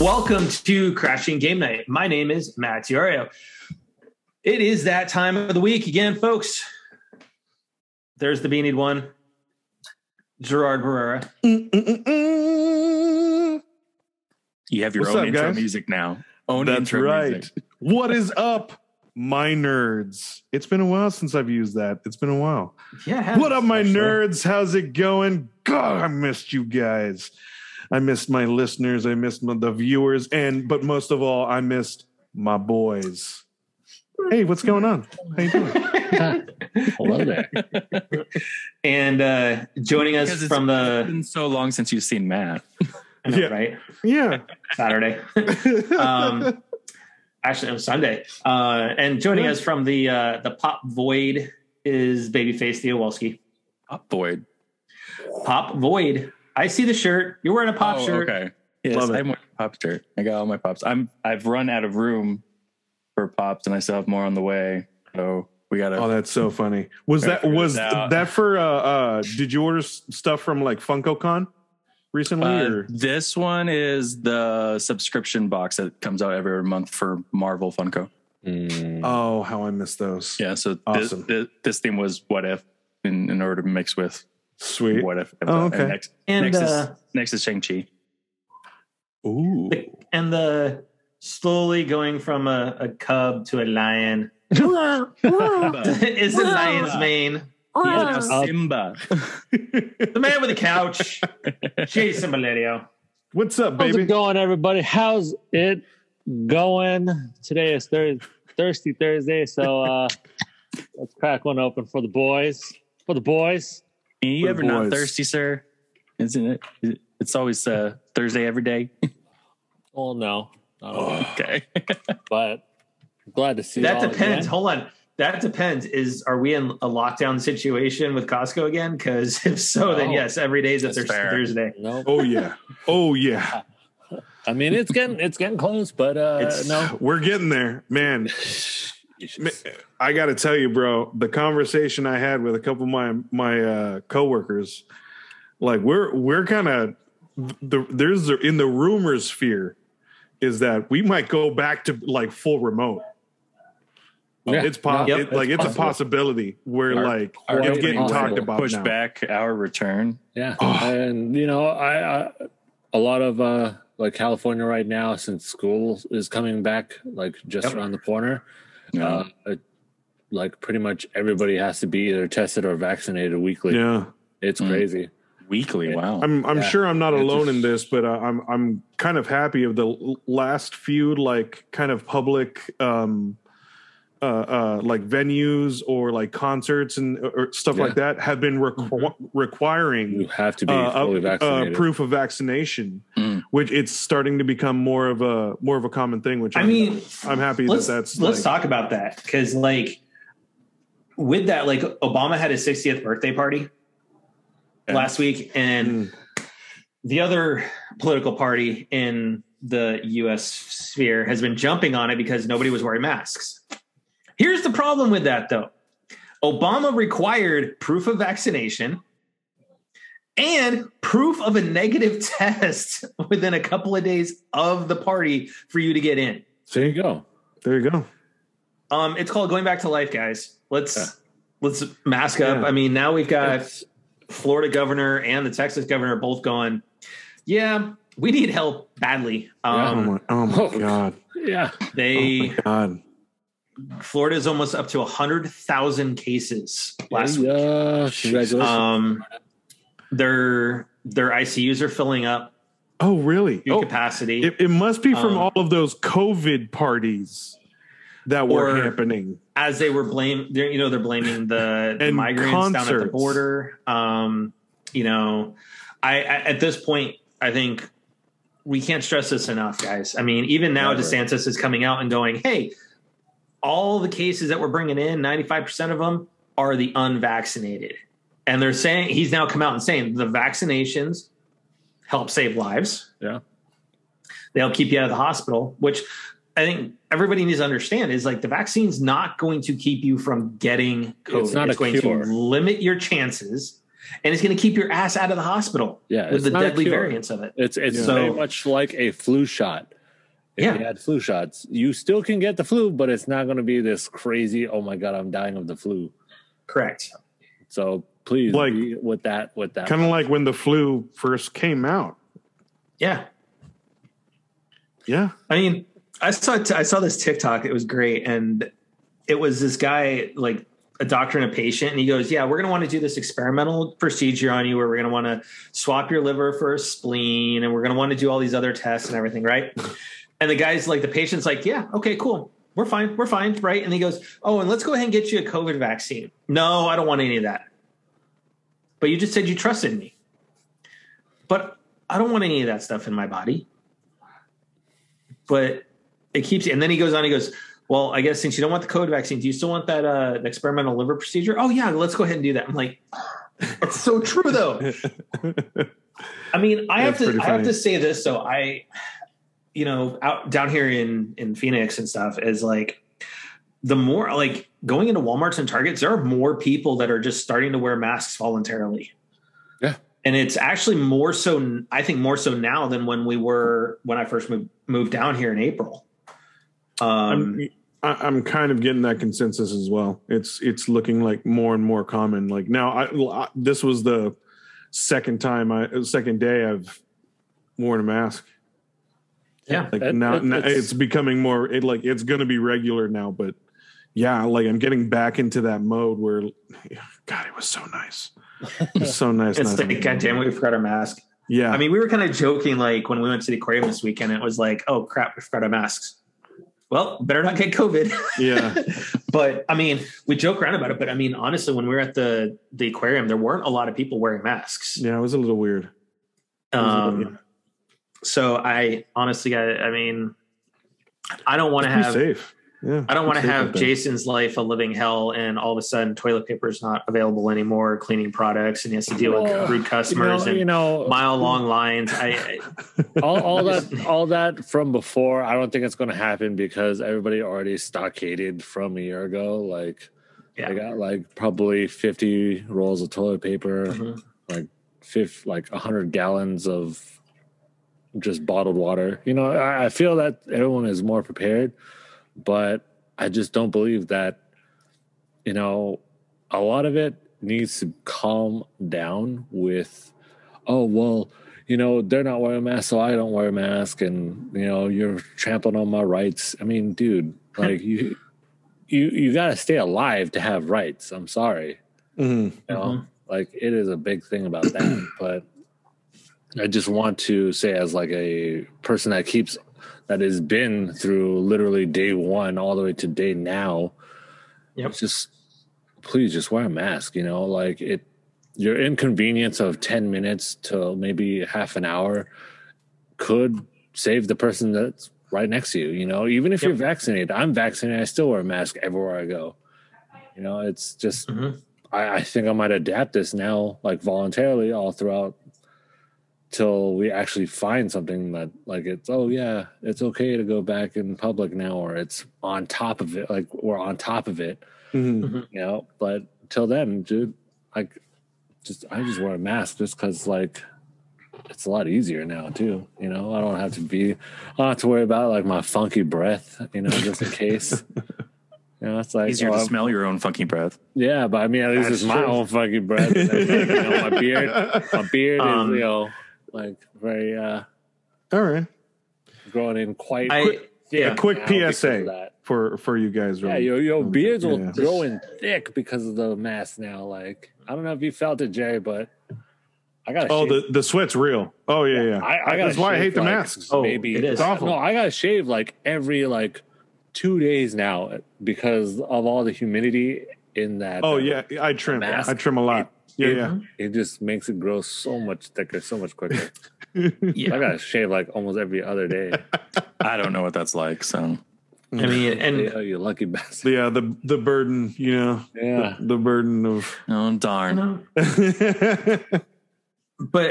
Welcome to Crashing Game Night. My name is Matt Diorio. It is that time of the week again, folks. There's the beanied one, Gerard Barrera. You have your What's own up, intro guys? music now. Own That's intro right. music. What is up, my nerds? It's been a while since I've used that. It's been a while. Yeah. What up, my actually. nerds? How's it going? God, I missed you guys. I missed my listeners. I missed my, the viewers, and but most of all, I missed my boys. Hey, what's going on? How you doing? Hello there. And uh, joining us Because it's from It's the been so long since you've seen Matt. Know, Yeah. right Yeah. Saturday. um, actually, it was Sunday. Uh, and joining us from the uh, the Pop Void is Babyface Theowalski. Pop Void. Pop Void. I see the shirt. You're wearing a pop oh, shirt. Okay. Yes, Love it. I'm wearing a pop shirt. I got all my pops. I'm I've run out of room for pops and I still have more on the way. So we gotta Oh, that's so funny. Was that was that for? uh uh Did you order stuff from like FunkoCon recently? Uh, or? this one is the subscription box that comes out every month for Marvel Funko. Mm, Oh, how I miss those. Yeah, so Awesome. this, this, this theme was what if in, in order to mix with Sweet. what if. Oh, okay. And next, And next, uh, is, next is Shang-Chi. Ooh. the, and the slowly going from a, a cub to a lion is the lion's mane. He Uh, Simba. The man with the couch, Jason Valerio. What's up, baby? How's it going, everybody? How's it going? Today is thir- Thirsty Thursday, so uh, let's crack one open for the boys. For the boys. Are you For the ever not thirsty, sir? Isn't it? It's always uh, Thursday every day. Oh no, not always, okay. but glad to see. That y'all depends. again. Hold on. That depends. Is are we in a lockdown situation with Costco again? Because if so, then yes, every day is a That's Thursday. fair. Thursday. No, Oh yeah. Oh yeah. I mean it's getting it's getting close, but uh, It's- no. We're getting there, man. Ma- I got to tell you, bro. The conversation I had with a couple of my my uh, coworkers, like we're we're kind of the there's the, in the rumor sphere is that we might go back to like full remote. Yeah. it's po- Yep. it- like it's, a possible. possibility where Our- like our it's getting will talked about Push now. back our return. Yeah, Oh. and you know, I, I a lot of uh like California right now, since school is coming back, like just Yep. around the corner. Yeah. Uh, it, like pretty much everybody has to be either tested or vaccinated weekly. Yeah, It's Mm. crazy. Weekly. Wow. I'm I'm Yeah. sure I'm not It's alone just- in this, but uh, I'm I'm kind of happy of the last few like kind of public um uh, uh like venues or like concerts and or stuff like that have been requ- You requiring have to be uh, fully uh, uh, vaccinated. proof of vaccination, Mm. which it's starting to become more of a more of a common thing. Which I I'm, mean, I'm happy that that's let's like- talk about that because like with that, like Obama had his 60th birthday party Yeah. last week, and Mm. the other political party in the U.S. sphere has been jumping on it because nobody was wearing masks. Here's the problem with that, though. Obama required proof of vaccination and proof of a negative test within a couple of days of the party for you to get in. there you go. There you go. Um, it's called going back to life, guys. Let's Yeah. let's mask up. Yeah. I mean, now we've got It's- Florida governor and the Texas governor both going. Yeah, we need help badly. oh Um, my, oh my Oh. god! yeah. Oh They my god! Florida is almost up to hundred thousand cases last week. congratulations. Um, their their ICUs are filling up Oh really? Oh, capacity. It, it must be from Um, all of those COVID parties that were happening. as they were blame they're you know they're blaming the, the migrants down at the border um you know I, I at this point i think we can't stress this enough guys i mean even now Never. desantis is coming out and going hey all the cases that we're bringing in 95% of them are the unvaccinated and they're saying he's now come out and saying the vaccinations help save lives Yeah. they help keep you out of the hospital which I think everybody needs to understand is like the vaccine's not going to keep you from getting COVID. It's not a going cure. to limit your chances. and it's going to keep your ass out of the hospital Yeah, with it's the deadly variants of it. It's it's Yeah. very So- much like a flu shot. If Yeah. you had flu shots, you still can get the flu, but it's not going to be this crazy. Oh my god, I'm dying of the flu. Correct. So please, Like- be with that, with that. Kind of like when the flu first came out. Yeah. Yeah. I mean, I saw I saw this TikTok. It was great, and it was this guy like a doctor and a patient, and he goes, "Yeah, we're going to want to do this experimental procedure on you, where we're going to want to swap your liver for a spleen, and we're going to want to do all these other tests and everything, right?" And the guy's like, the patient's like, "Yeah, okay, cool, we're fine, we're fine, right?" And he goes, "Oh, and let's go ahead and get you a COVID vaccine." No, I don't want any of that. But you just said you trusted me. But I don't want any of that stuff in my body but it keeps and then he goes on he goes well i guess since you don't want the covid vaccine do you still want that uh experimental liver procedure oh yeah let's go ahead and do that i'm like it's so true though i mean i have to i have to say this So i you know out down here in in phoenix and stuff is like the more like going into walmarts and targets there are more people that are just starting to wear masks voluntarily Yeah. and it's actually more so i think more so now than when we were when i first moved moved down here in april um I'm, I'm kind of getting that consensus as well. It's it's looking like more and more common. Like now, I this was the second time I second day I've worn a mask. Yeah Like That- now, that- now that's- it's becoming more. It like it's going to be regular now. But yeah, like I'm getting back into that mode where, God, it was so nice. It was so nice. it's not like god damn we forgot our mask Yeah, i mean we were kind of joking like when we went to the aquarium this weekend it was like oh crap we forgot our masks well better not get covid yeah, but i mean we joke around about it but i mean honestly when we were at the the aquarium there weren't a lot of people wearing masks yeah. It was a little weird. um so i honestly i, I mean i don't want to have safe. Yeah, I don't want to have. Jason's life a living hell, and all of a sudden toilet paper is not available anymore, cleaning products, and he has to deal Well, with rude you customers know, and you know mile long lines. I, I all, all that all that from before i don't think it's going to happen because everybody already stockaded from a year ago like Yeah. i got like probably 50 rolls of toilet paper Mhm. like fifth like 100 gallons of just bottled water. You know I, I feel that everyone is more prepared but i just don't believe that you know a lot of it needs to calm down with oh well you know they're not wearing masks so i don't wear a mask and you know you're trampling on my rights. I mean dude like you you you got to stay alive to have rights. I'm sorry. Mhm. you know like it is a big thing about that but i just want to say as like a person that keeps that has been through literally day one all the way to day now Yep. it's just please just wear a mask you know like it your inconvenience of 10 minutes to maybe half an hour could save the person that's right next to you you know even if Yep. you're vaccinated i'm vaccinated i still wear a mask everywhere i go you know it's just Mhm. I, I think I might adapt this now, like voluntarily, all throughout, till we actually find something that, like, it's oh yeah, it's okay to go back in public now, or it's on top of it, like we're on top of it, Mhm. you know. But till then, dude, like, just I just wear a mask just because, like, it's a lot easier now too. You know, I don't have to be, I don't have to worry about like my funky breath, you know, just in case. You know, it's like Easier oh, to I'm- smell your own funky breath. yeah, but I mean, at least That's it's my own fucking breath. Like, you know, my beard, my beard Um, is you know like very uh All right. growing in quite. I yeah. a quick now because of PSA that. for for you guys. Yeah, really. your your beards will Yeah. grow in thick because of the mask now. Like I don't know if you felt it, jay but I got. Oh, the the sweat's real. Oh yeah, yeah. I, I gotta That's why I hate the like, masks. Oh, maybe it is. It's awful. No, I gotta shave like every like two days now because of all the humidity in that. Oh uh, yeah, I trim. mask. I trim a lot. Yeah, yeah. Mm-hmm. It just makes it grow so much thicker, so much quicker. yeah. I gotta shave like almost every other day. I don't know what that's like. So I mean, and yeah, you lucky bastard. Yeah, the the burden, you know, Yeah. the, the burden of. oh darn. but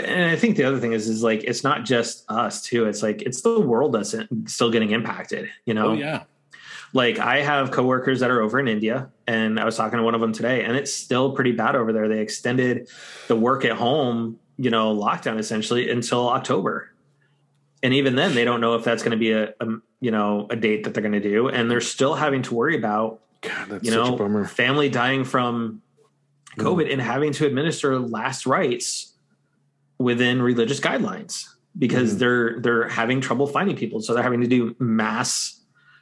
and I think the other thing is is like it's not just us too. It's like it's the world that's in- still getting impacted. You know, Oh yeah. Like I have coworkers that are over in India, and I was talking to one of them today, and it's still pretty bad over there. They extended the work at home, you know, lockdown essentially until October, and even then, they don't know if that's going to be a, a you know a date that they're going to do, and they're still having to worry about God, that's you such a know bummer. family dying from COVID and having to administer last rites within religious guidelines because Mhm. they're they're having trouble finding people, so they're having to do mass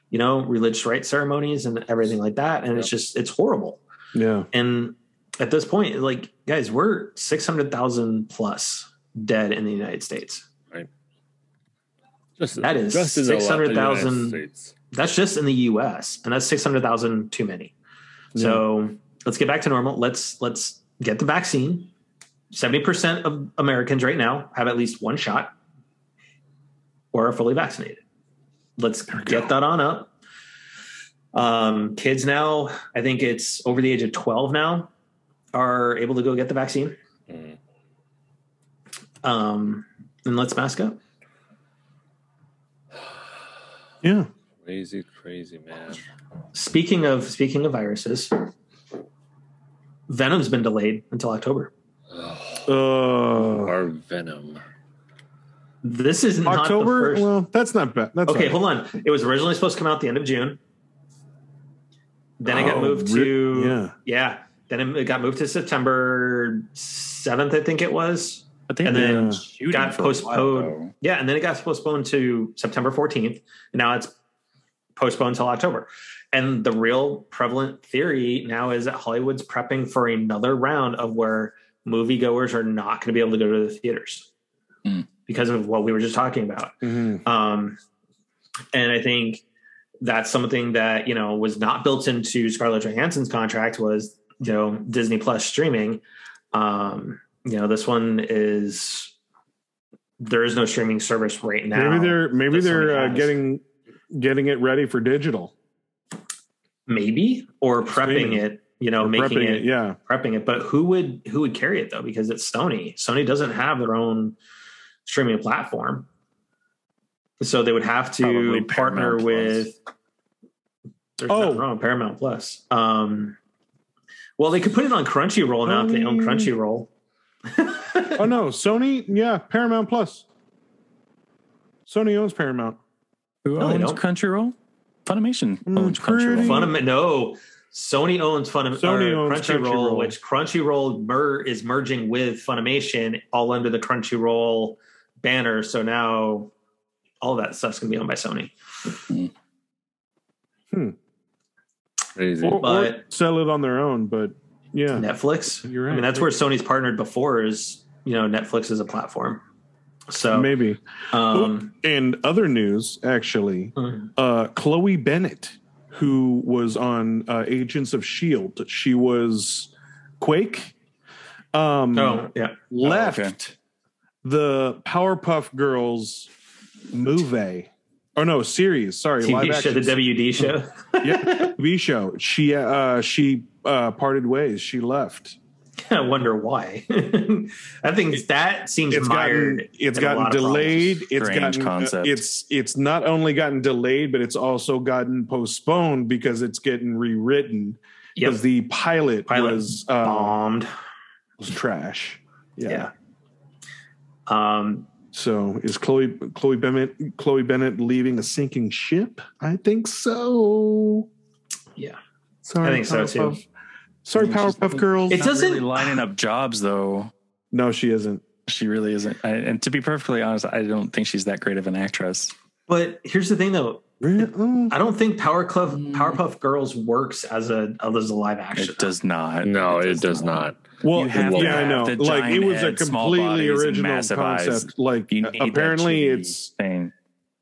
you know religious rites ceremonies and everything like that. And it's just it's horrible. Yeah. and at this point like guys we're 600000 plus dead in the united states. Just, That is just in the United 600,000 that's just in the us and that's 600000 too many. So let's get back to normal. Let's let's get the vaccine. 70% of americans right now have at least one shot or are fully vaccinated let's get that on up um, kids now i think it's over the age of 12 now are able to go get the vaccine Mm. um, and let's mask up Yeah. Crazy, crazy man. speaking of speaking of viruses venom's been delayed until october Oh, Uh, our venom. This is not October. the first Well, that's not bad. That's okay, all right. hold on. It was originally supposed to come out the end of June. Then it got Oh, moved to yeah. yeah. Then it got moved to September seventh, I think it was. But they And then Yeah. got for a while, postponed. Yeah, and then it got postponed to September fourteenth, and now it's postponed until October. And the real prevalent theory now is that Hollywood's prepping for another round of where moviegoers are not going to be able to go to the theaters Hmm. Because of what we were just talking about. Mhm. Um, and I think that's something that you know was not built into Scarlett Johansson's contract was you know Disney Plus streaming. Um, you know, this one is there is no streaming service right now. Maybe they're maybe they're uh, getting getting it ready for digital. maybe or prepping Streaming. it. You know, making prepping it, Yeah. prepping it. But who would who would carry it though? Because it's Sony. Sony doesn't have their own streaming platform, so they would have to partner Paramount with. There's Oh. nothing wrong. Paramount Plus. Um, well, they could put it on Crunchyroll now if they own Crunchyroll. Oh no, Sony. Yeah, Paramount Plus. Sony owns Paramount. Who No, owns. Crunchyroll? Funimation Mm, owns pretty- Crunchyroll. Funam- no, Sony owns Funam- Sony owns Crunchyroll, Crunchyroll. which Crunchyroll mer- is merging with Funimation all under the Crunchyroll banner. So now all that stuff's gonna be owned by Sony. Hmm. Crazy. Or, or But- sell it on their own, but yeah. Netflix. You're I mean, that's where Sony's partnered before. Is you know Netflix is a platform. So Maybe. um, And other news, actually, mm, uh, Chloe Bennet, who was on uh, Agents of Shield, she was Quake. Um, oh yeah, left okay. The Powerpuff Girls movie. Oh no, series. Sorry, live TV show, the WD show. yeah, TV show. She uh, she uh, parted ways. She left. I wonder why. I think that seems It's mired. gotten it's gotten delayed. It's Strange gotten uh, concept. it's it's not only gotten delayed, but it's also gotten postponed because it's getting rewritten. Yep. Because the pilot, Pilot was uh, bombed. was trash. Yeah. Um, So is Chloe Chloe Bennet Chloe Bennet leaving a sinking ship? I think so. Yeah. Sorry, I think so, too. Sorry, Powerpuff Girls. It doesn't- really lining up jobs though. no, she isn't. She really isn't. I, and to be perfectly honest, I don't think she's that great of an actress. but here's the thing, though. Really? Oh. I don't think Power Club, Powerpuff Girls works as a as a live action. It does not. no, it does not. Well, You have to yeah, I know. Like it was a head, small completely original massive eyes. concept. Like You need that apparently, it's thing.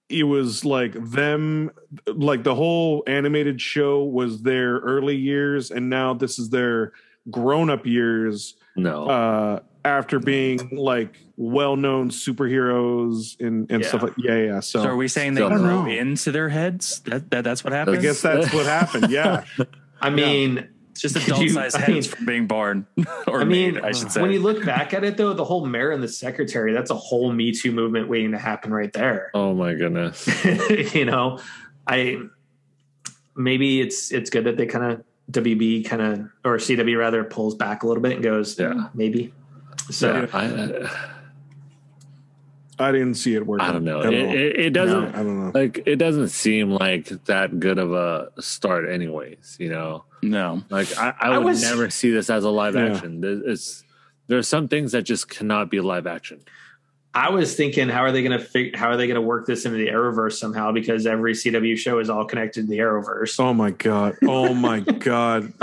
it was like them like the whole animated show was their early years and now this is their grown-up years No. uh after being like well-known superheroes and and Yeah. stuff like yeah yeah so, So, are we saying they Don't grow into their heads? That, that that's what happened i guess that's what happened yeah I mean, it's just Could adult you- sized I heads mean- from being born or I mean, made, I should say. when you look back at it, though, the whole mayor and the secretary, that's a whole Me Too movement waiting to happen right there. oh my goodness. you know, I maybe it's it's good that they kind of WB kind of or CW rather pulls back a little bit and goes, Yeah. maybe. So Yeah, I, uh, I didn't see it working. I don't know. It, it, it doesn't I don't know. like it doesn't seem like that good of a start, anyways. You know, No. like I, I I would was- never see this as a live Yeah. action. There- It's there are some things that just cannot be live action. I was thinking, how are they going to fig- how are they going to work this into the Arrowverse somehow? Because every CW show is all connected to the Arrowverse. Oh my god! Oh my god!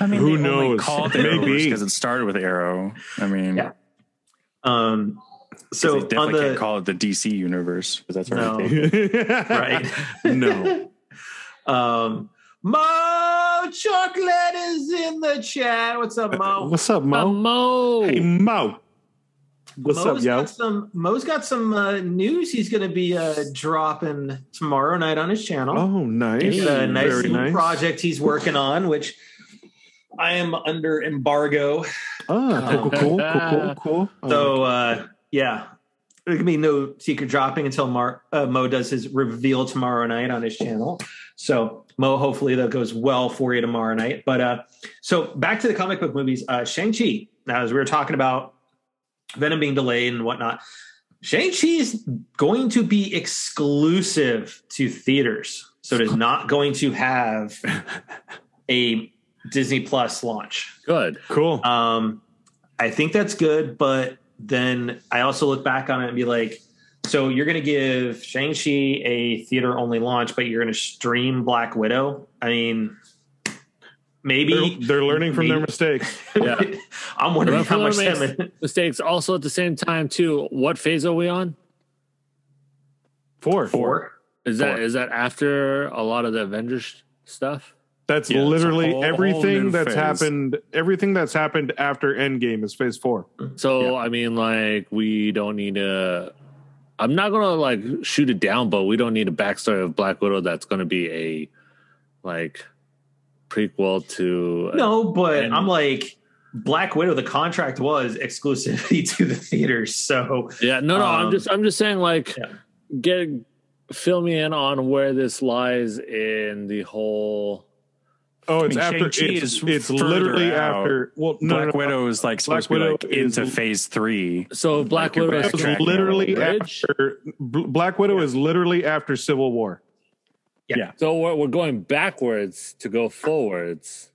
I mean, Who they only knows? Called it Maybe. because it started with Arrow. I mean, Yeah. Um, 'cause so they on definitely can't call it the DC universe because that's No. right, no. um, Mo Chocolate is in the chat. What's up, Mo? What's up, Mo? Mo, Hey, Mo. What's Mo's up, yo? got some Mo's got some uh, news he's going to be uh, dropping tomorrow night on his channel. Oh, nice. He's got a nice Very little nice. project he's working on, which I am under embargo. Ah, cool, cool, cool, cool, cool. cool. So uh, yeah, there can be no secret dropping until Mar- uh, Mo does his reveal tomorrow night on his channel. So Mo, hopefully that goes well for you tomorrow night. But uh, so back to the comic book movies. Uh, Shang Chi. Now, as we were talking about Venom being delayed and whatnot, Shang Chi is going to be exclusive to theaters. So it is not going to have a Disney Plus launch. good. cool. Um, I think that's good, but then I also look back on it and be like, so you're going to give Shang-Chi a theater only launch, but you're going to stream Black Widow? I mean, They're, maybe. they're learning from their mistakes. Yeah. I'm wondering how much their them. Mistakes. Also, at the same time, too. What phase are we on? Four. Four. Is that Four. is that after a lot of the Avengers stuff? That's Yeah, literally whole- whole everything new that's phase. happened. Everything that's happened after Endgame is Phase Four. So I mean, like, we don't need a. I'm not gonna like shoot it down, but we don't need a backstory of Black Widow that's gonna be a like prequel to. No, but And- I'm like, Black Widow, the contract was exclusivity to the theaters. So Yeah, no, no. I'm Um, just, I'm just saying, like, Yeah. get fill me in on where this lies in the whole. Oh, it's I mean, after. Shang-Chi It's, is it's literally out. after. Well, no, Black no, no, Widow is like supposed Black to be Widow like is- into phase three. So Black Like Widow is literally after. Black Widow is literally after Civil War. Yeah. So we're, we're going backwards to go forwards.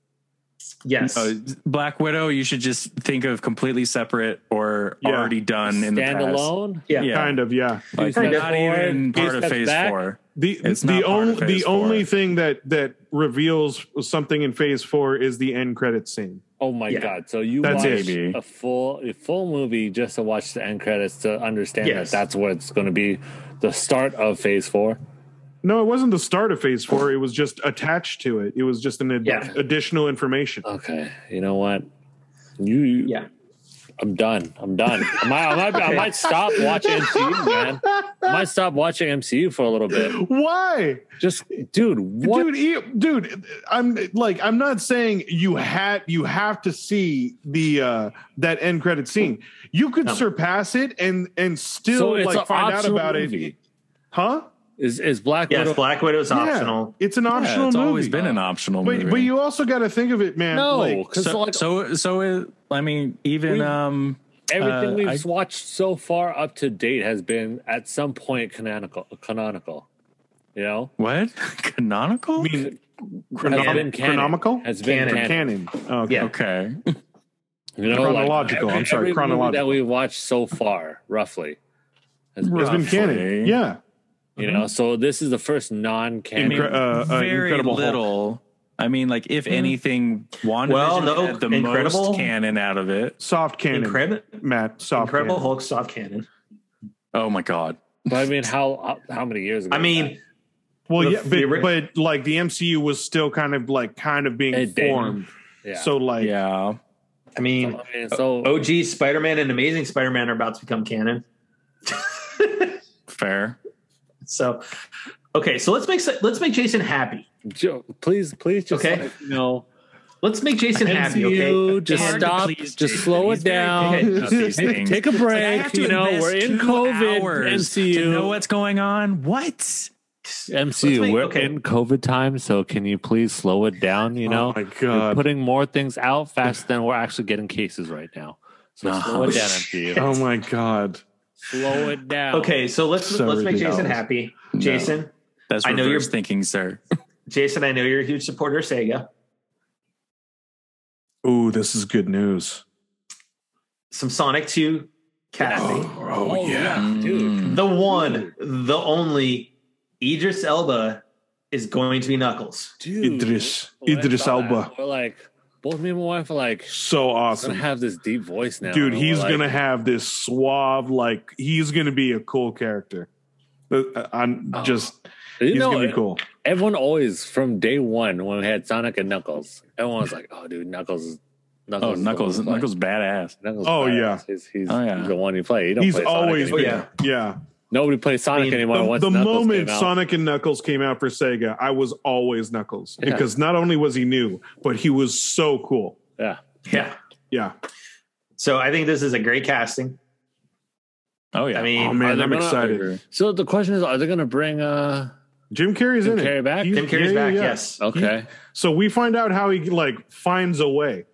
yes, Uh, Black Widow, you should just think of completely separate or Yeah. already done in the past. Standalone. yeah. yeah. Kind of, yeah. Like Two not steps even part of phase back. four. The It's the not part only the phase only thing that that reveals something in Phase Four is the end credit scene. Oh my Yeah. god! So you That's watch it. a full a full movie just to watch the end credits to understand Yes. that that's what's going to be the start of Phase Four. No, it wasn't the start of Phase Four. It was just attached to it. It was just an ad- Yeah. additional information. Okay, you know what? You, yeah. I'm done. I'm done. I might, I might, I might stop watching MCU, man. I might stop watching MCU for a little bit. Why, Just, dude, what? dude? Dude, I'm like, I'm not saying you had you have to see the uh that end credit scene. You could No. surpass it and and still it's like find out about movie. it, huh? Is is Black Yes, Widow? Black Widow's Yeah, optional. it's an Yeah, optional it's movie. always been an optional but, movie. but you also got to think of it, man. no, like, so, like so so it, I mean even We- um everything uh, we've I- watched so far up to date has been at some point canonical. Canonical, you know, what canonical? I mean, has chronom- been canon. chronomical, Has been Canon. canon. canon. Oh, okay. Yeah. okay, You know, like, Chronological, I'm sorry, every movie chronological. that we watched so far, roughly, has been, It's been canon. Yeah. You know. So this is the first non-canon. Incre- uh, uh, very Incredible Hulk. little. I mean, like if anything, WandaVision Well, no, had the Incredible- most canon out of it. Soft canon. Incredible, Matt, soft Incredible canon. Hulk soft cannon. Oh my god! but I mean, how how many years ago? I was mean, Well, The yeah, but, theory- but like the MCU was still kind of like kind of being It formed. yeah. So like, Yeah, I mean, I mean, so OG Spider Man and Amazing Spider Man are about to become canon. fair. So, okay, so let's make let's make Jason happy. Joe, please, please, just Okay. like, you know, Let's make Jason happy. MCU, Okay, just And- stop, please just Jason. slow He's it down. picky about these Take, things. take a Like, I break. have to you know, we're in COVID. MCU. to know what's going on. What? MC, make- we're okay. in COVID time, so can you please slow it down? You oh know, oh my You're putting more things out faster than we're actually getting cases right now. So No. slow it down, MC. oh my god. Slow it down. Okay, so let's So let's make Jason ridiculous. happy. No. Jason, That's I know you're- thinking, sir. Jason, I know you're a huge supporter of Sega. Ooh, this is good news. Some Sonic 2 Kathy. Oh, Oh, yeah. yeah, dude. Mm. The one, the only Idris Elba is going to be Knuckles. Dude, Idris. Idris Elba. We're like, both me and my wife are like, So gonna awesome. have this deep voice now. Dude, he's like, gonna have this suave, like he's gonna be a cool character. Uh, I'm Oh. just You he's know, gonna be cool. everyone always from day one when we had Sonic and Knuckles, everyone was like, "Oh, dude, Knuckles, is- Knuckles, Oh, Knuckles, one to play. Knuckles, badass. Knuckles, Oh, badass. yeah. he's, he's, Oh, yeah. he's the one you play. You don't He's play Sonic always anymore. been- been. Yeah. Nobody plays Sonic I mean, anymore. The, once the moment came out. Sonic and Knuckles came out for Sega, I was always Knuckles Yeah. because not only was he new, but he was so cool. yeah, Yeah. Yeah. So I think this is a great casting. Oh yeah. I mean, Oh man, I'm gonna- excited. So the question is, are they going to bring? uh Jim Carrey's Jim in Carrey it. back? He's- Tim Carrey's yeah, back, yeah, yeah. yes. Okay, So we find out how he like finds a way.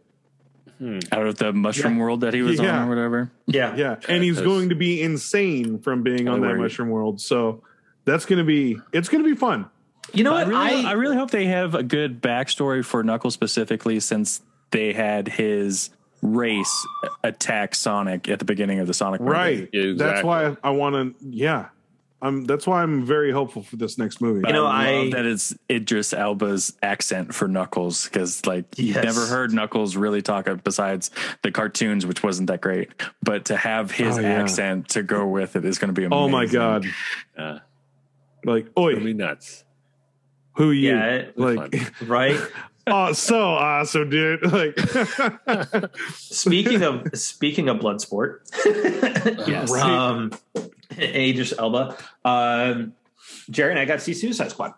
Out of the mushroom world that he was Yeah. on or whatever. Yeah. Yeah, and he's going to be insane from being on that Probably. mushroom world. So that's going to be it's going to be fun. You know I what? really, I, I, really hope they have a good backstory for Knuckles specifically, since they had his race attack Sonic at the beginning of the Sonic movie. Right. Yeah, That's exactly. why I want to. Yeah. Um. That's why I'm very hopeful for this next movie. But You know, I love I- that it's Idris Elba's accent for Knuckles because, like, you've never heard Knuckles really talk besides the cartoons, which wasn't that great. But to have his Oh, yeah. accent to go with it is going to be amazing. oh my god. yeah, Like, it'll oi, be nuts. who you? Yeah, it- like, right. oh, so awesome, dude. Like, Speaking of speaking of blood sport, Yes. Um, Idris Elba, um, Jerry and I got to see Suicide Squad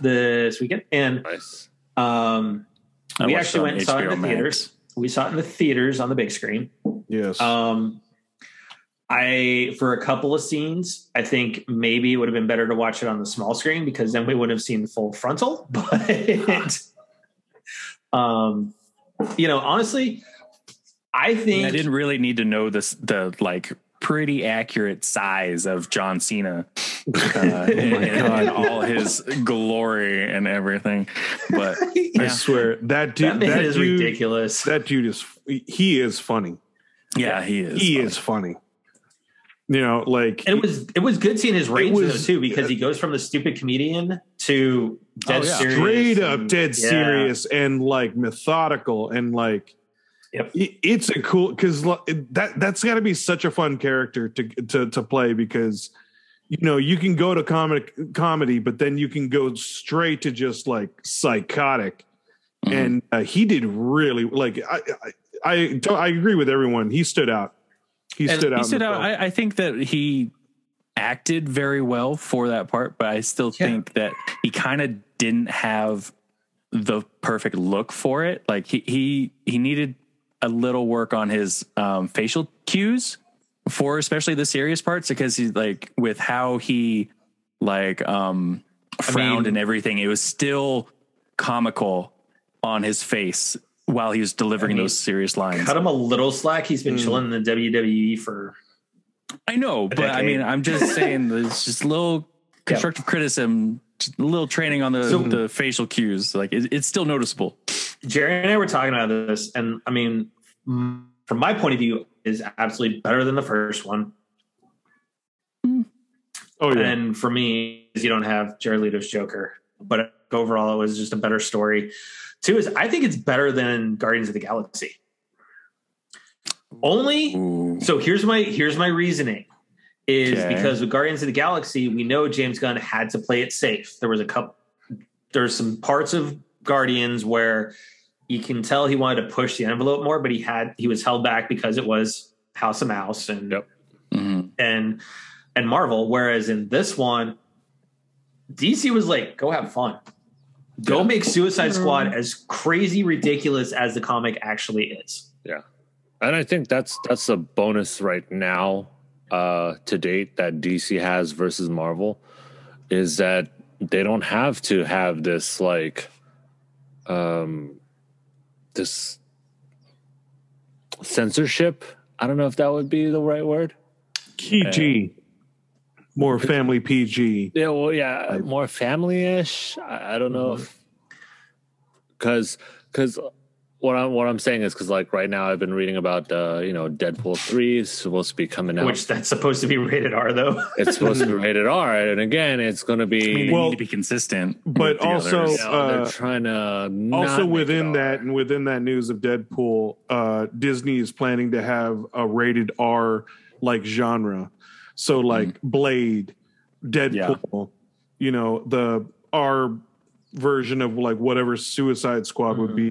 this weekend, and Nice. um, we actually went and saw it in the Max. theaters. We saw it in the theaters on the big screen. yes. Um, I for a couple of scenes, I think maybe it would have been better to watch it on the small screen because then we wouldn't have seen full frontal. But um, you know, honestly, I think I didn't really need to know this the like pretty accurate size of John Cena uh, in, my in- in all his glory and everything. But I swear that dude that, that is dude, ridiculous. That dude is. He is funny. yeah, he is. he funny. is funny. You know, like And it was it was good seeing his range was- though too because he goes from the stupid comedian to dead Oh, yeah. serious, straight up and- dead yeah. serious and like methodical and like Yep. it's a cool because that that's got to be such a fun character to to to play because you know you can go to comic comedy but then you can go straight to just like psychotic Mhm. and uh, he did really like I, I I I agree with everyone he stood out he And stood out he stood out. I, I think that he acted very well for that part, but I still Yeah. think that he kind of didn't have the perfect look for it. Like he he he needed a little work on his um, facial cues for especially the serious parts because he's like with how he like um frowned mean- and everything. It was still comical on his face while he was delivering I mean, those serious lines. Cut him a little slack. He's been Mm. chilling in the WWE for I know, but I mean, I'm just saying there's just a little constructive criticism, a little training on the, So- the facial cues. Like it, it's still noticeable. Jerry and I were talking about this, and I mean, mm, from my point of view, is absolutely better than the first one. oh yeah And for me, you don't have Jared Leto's Joker, but overall, it was just a better story. Two is I think it's better than Guardians of the Galaxy. Only Ooh. so here's my here's my reasoning is Okay. because with Guardians of the Galaxy, we know James Gunn had to play it safe. There was a couple there's some parts of Guardians where you can tell he wanted to push the envelope more, but he had he was held back because it was House of Mouse and Yep. Mhm. and and Marvel. Whereas in this one, DC was like, go have fun. Go make Suicide Squad as crazy ridiculous as the comic actually is. Yeah, and I think that's that's a bonus right now uh to date that DC has versus Marvel. is that they don't have to have this like um this censorship. I don't know if that would be the right word. PG, uh, more family PG. Yeah, well, yeah, more family-ish. I, I don't know, mm-hmm. because because what I'm what I'm saying is because like right now I've been reading about uh, you know Deadpool three is supposed to be coming out. Which that's supposed to be rated R though. it's supposed to be rated R, and again, it's going to I mean, be. they Well, need to be consistent. but also- others. you know, they're uh, trying to not also within that and within that news of Deadpool, uh, Disney is planning to have a rated R like genre. So like Blade, Deadpool, you know, the R version of like whatever Suicide Squad would be.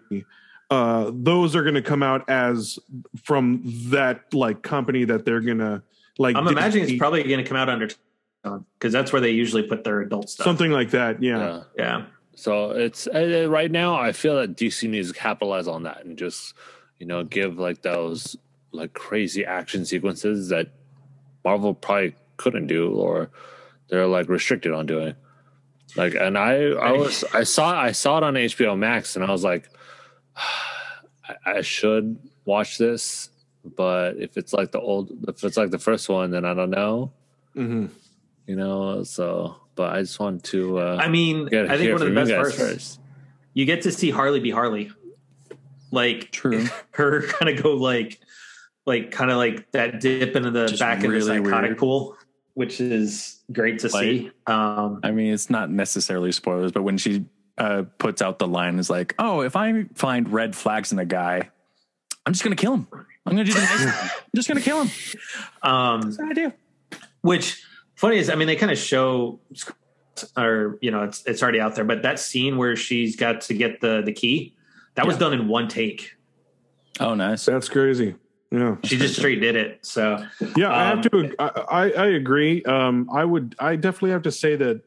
Uh, those are going to come out as from that like company that they're gonna like. I'm imagining Disney- it's probably going to come out under because that's where they usually put their adult stuff. something like that. Yeah. Yeah. yeah. So it's uh, right now. I feel that DC needs to capitalize on that and just you know give like those like crazy action sequences that Marvel probably couldn't do or they're like restricted on doing. Like, and I I was I saw I saw it on HBO Max and I was like, I, I should watch this, but if it's like the old if it's like the first one, then I don't know. Mhm. You know, so but I just want to. uh I mean, I think one of the best parts first. you get to see Harley be Harley. Like True. her kind of go like like kind of like that dip into the Just back of the really psychotic weird. pool, which is great to Like- see. Um I mean, it's not necessarily spoilers, but when she uh, puts out the line, is like, "Oh, if I find red flags in a guy, I'm just gonna kill him. I'm gonna do the nice thing. I'm just gonna kill him. um That's what I do." which funny is i mean they kind of show or you know it's it's already out there but that scene where she's got to get the the key that was done in one take Oh, nice. That's crazy. Yeah. she just straight did it so Yeah, I have Um, to. I, I, I agree. Um, I would. I definitely have to say that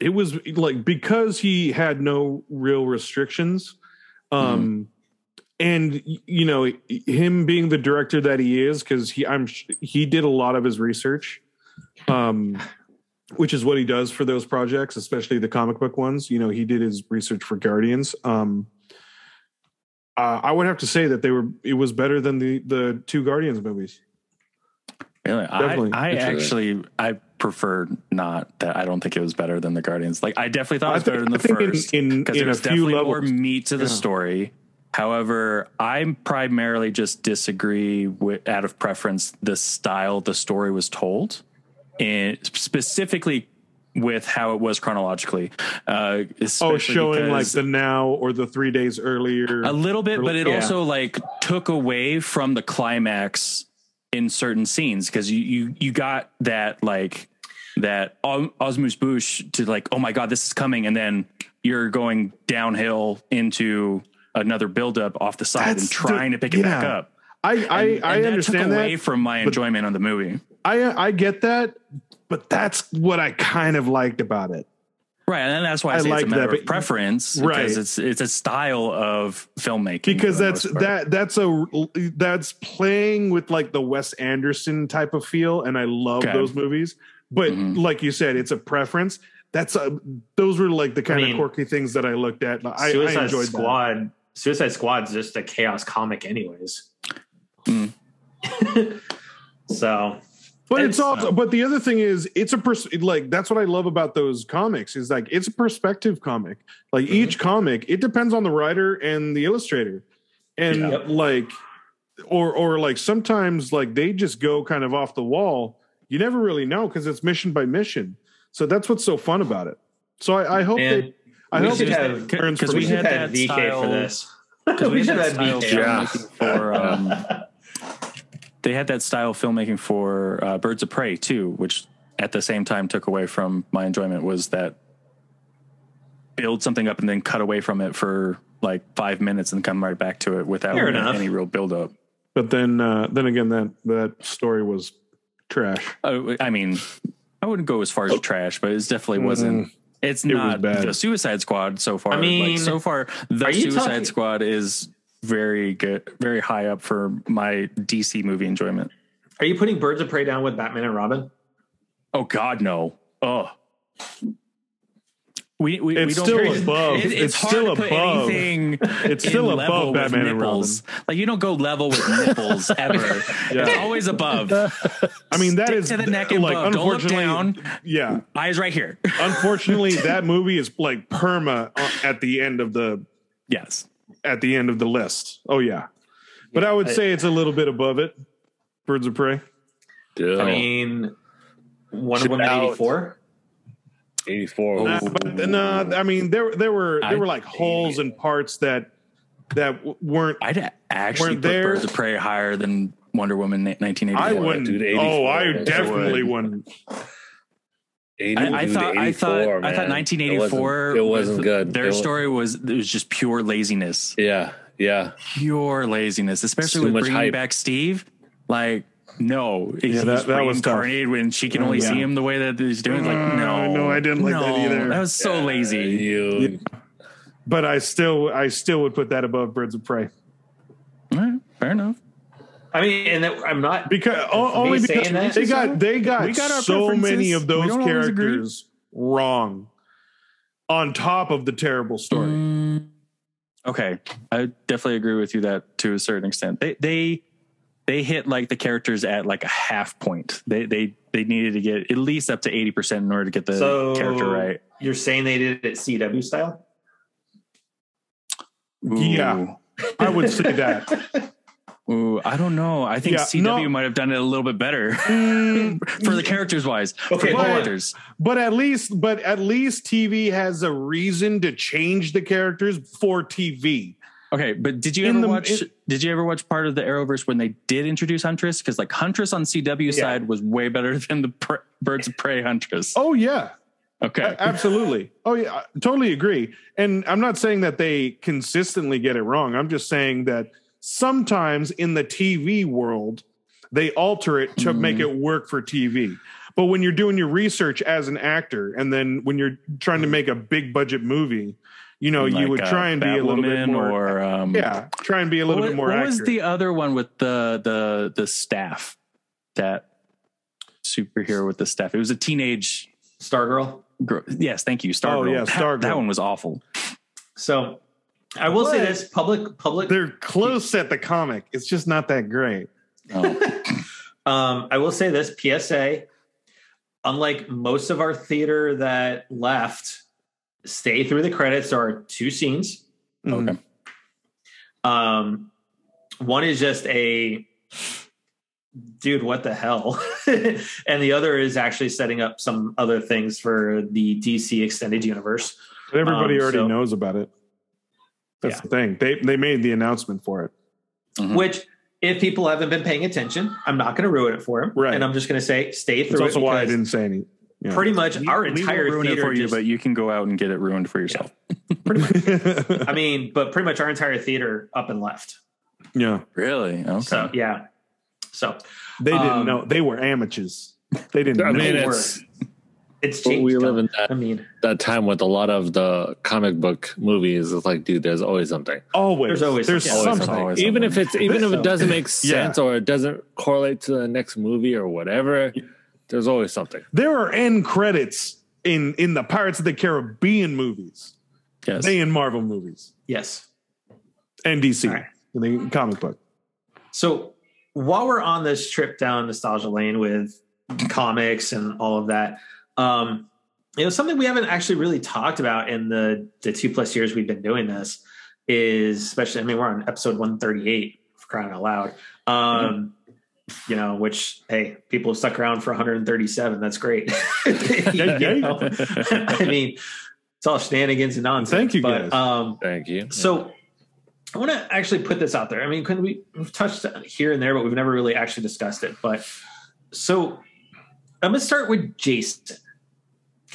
it was like because he had no real restrictions, um, and you know him being the director that he is because he I'm he did a lot of his research, um, which is what he does for those projects, especially the comic book ones. You know, he did his research for Guardians. Um, uh, I would have to say that they were. It was better than the the two Guardians movies. Really, I, Definitely. I Interesting. actually I prefer not that. I don't think it was better than the Guardians. Like I definitely thought it was think- better than the I first in- because in there a was definitely more meat to the Yeah. story. However, I primarily just disagree with, out of preference, the style the story was told, and specifically with how it was chronologically. Uh, Oh, showing like the now or the three days earlier. a little bit, but it Yeah. also like took away from the climax in certain scenes because you you you got that like that Os- Osmus Bush to like oh my god this is coming and then you're going downhill into another buildup off the side That's and trying the- to pick it back up. I I, And- I and that understand took away that. from my enjoyment on the movie. I I get that, but that's what I kind of liked about it. Right, and that's why I, I say like it's a matter that, of but- preference, Right. Because it's it's a style of filmmaking. Because that's that that's a that's playing with like the Wes Anderson type of feel, and I love Okay. those movies. But Mhm. like you said, it's a preference. That's a those were like the kind mean, of quirky things that I looked at. I, I suicide enjoyed that. squad suicide squad's just a chaos comic anyways Mm. so But it's, It's- also, but the other thing is, it's a pers- like that's what I love about those comics is like it's a perspective comic. Like Mm-hmm. each comic, it depends on the writer and the illustrator, and Yeah. Yep. like, or or like sometimes like they just go kind of off the wall. You never really know because it's mission by mission. So that's what's so fun about it. So I, I hope Man, they, I hope should they have- because we we had have that VK style- for this Because we should had have style VK Yeah. for um, they had that style of filmmaking for uh, Birds of Prey too, which at the same time took away from my enjoyment was that build something up and then cut away from it for like five minutes and come right back to it without any, any real build up. But then uh, then again, that that story was trash. Uh, I mean, I wouldn't go as far as trash, but it definitely wasn't. It's Mm. It was not bad. the Suicide Squad so far. I mean, like, so far the Suicide talking- Squad is very good, very high up for my DC movie enjoyment. are you putting birds of prey down with batman and robin Oh God, no. oh. We, we, It's we don't still it- above. it- It's hard still to put above. Anything It's in still above Batman and nipples. Like you don't go level with nipples ever. It's always above. I mean, that Stick is to the neck and like above. Don't look unfortunately, down. yeah. Eyes right here. Unfortunately, that movie is like perma uh, at the end of the yes. At the end of the list. Oh yeah, but I would I- say it's a little bit above it. Birds of Prey. Dude, I mean, Wonder Shoot Woman out. eighty four. 84. Nah, but no, I mean there there were there I- were like holes and parts that that weren't. I'd actually Weren't put there- Birds of Prey higher than Wonder Woman I 1984. wouldn't. dude, oh, I that's definitely would. wouldn't. 80, I, I thought I thought 84, I thought 1984 It wasn't, it wasn't good. Their It wa- story was it was just pure laziness. Yeah, yeah. Pure laziness, especially with bringing hype. back Steve. Like no, he's that- that was tough. reincarnated when she can only Yeah. see him the way that he's doing. Like Uh, no, no, I didn't like that either. That was so Yeah, lazy. You, But I still I still would put that above Birds of Prey All right, fair enough. I mean, and that, I'm not. because only because that- they got they got, We got our so many of those don't always agree. characters wrong. On top of the terrible story. Mm, okay, I definitely agree with you that to a certain extent. They they they hit like the characters at like a half point. They they they needed to get at least up to eighty percent in order to get the So character right. You're saying they did it CW style? Yeah. I would say that. Ooh, I don't know. I think Yeah, CW no. might have done it a little bit better Mm, for the characters wise. Okay, characters. but at least but at least TV has a reason to change the characters for TV. Okay, but did you In ever the- watch? in- did you ever watch part of the Arrowverse when they did introduce Huntress? Because like Huntress on CW side was way better than the Pre- Birds of Prey Huntress. Oh yeah. okay, Absolutely. Oh yeah, I totally agree. And I'm not saying that they consistently get it wrong. I'm just saying that sometimes in the TV world, they alter it to Mhm. make it work for TV. But when you're doing your research as an actor, and then when you're trying to make a big budget movie, you know, you would try and be a little bit more. or um, yeah, try and be a What, little wa- bit more what accurate. was the other one with the the the staff? That superhero with the staff. It was a teenage. Stargirl. Girl. Yes, thank you, Stargirl. Oh, yeah, That- That, one was awful. So I will say this: public, public. They're close at the comic. It's just not that great. Oh. Um, I will say this PSA, unlike most of our theater that left, stay through the credits. There are two scenes. Mm-hmm. Okay. Um, one is just a dude, what the hell? and the other is actually setting up some other things for the DC extended universe. But everybody Um, already so- knows about it. That's Yeah. the thing. They they made the announcement for it. Mhm. Which, if people haven't been paying attention, I'm not going to ruin it for them. Right. And I'm just going to say, stay That's through also it. why I didn't say any. Yeah. Pretty much We- our entire ruin it theater for you, just- but you can go out and get it ruined for yourself. I mean, but pretty much our entire theater up and left. yeah, Really? Okay. So yeah. So they didn't Um, know. They were amateurs. They didn't. I mean, They it's it's changed. we though. live in that- I mean, that time with a lot of the comic book movies. It's like, dude, there's always something. always. There's always there's something. something. Always even if it's even if it doesn't make Yeah. sense or it doesn't correlate to the next movie or whatever, there's always something. There are end credits in in the Pirates of the Caribbean movies. yes. They in Marvel movies yes. and DC All right. in the comic book. So while we're on this trip down nostalgia lane with comics and all of that, um, you know, something we haven't actually really talked about in the the two plus years we've been doing this is especially. I mean, we're on episode one thirty eight for crying out loud. Um, You know, which hey, people have stuck around for 137. That's great. Yeah, yeah. You know? I mean, it's all shenanigans and nonsense. Thank you, but, guys. Um, Thank you. so I want to actually put this out there. I mean, couldn't we we've touched here and there, but we've never really actually discussed it. But so I'm gonna start with Jason.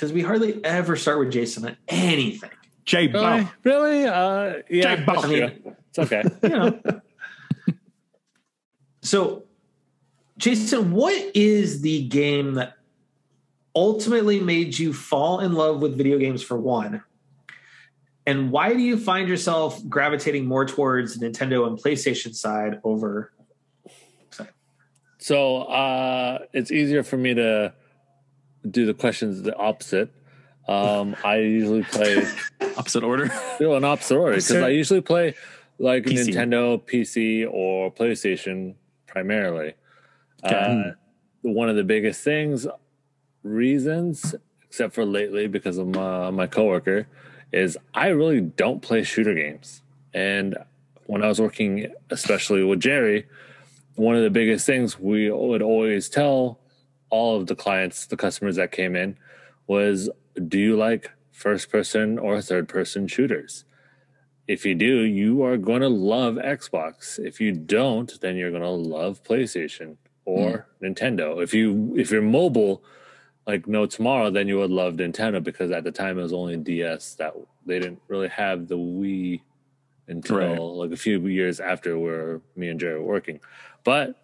Because we hardly ever start with Jason on anything. J. really, Bow. really, uh, yeah, Jake Bauer. that's true. it's okay. You know. so Jason, what is the game that ultimately made you fall in love with video games for one? And why do you find yourself gravitating more towards the Nintendo and PlayStation side over So uh, it's easier for me to do the questions the opposite. Um, I usually play Opposite order. know, an opposite order because I usually play like PC. Nintendo, PC, or PlayStation primarily. Okay. Uh, one of the biggest things, reasons, except for lately because of my, my coworker, is I really don't play shooter games. And when I was working, especially with Jerry, one of the biggest things we would always tell all of the clients, the customers that came in, was do you like first person or third person shooters? If you do, you are going to love Xbox. If you don't, then you're going to love PlayStation or hmm. Nintendo. If you if you're mobile like no tomorrow, then you would love Nintendo because at the time it was only DS that they didn't really have the Wii until Right. like a few years after where me and Jerry were working. But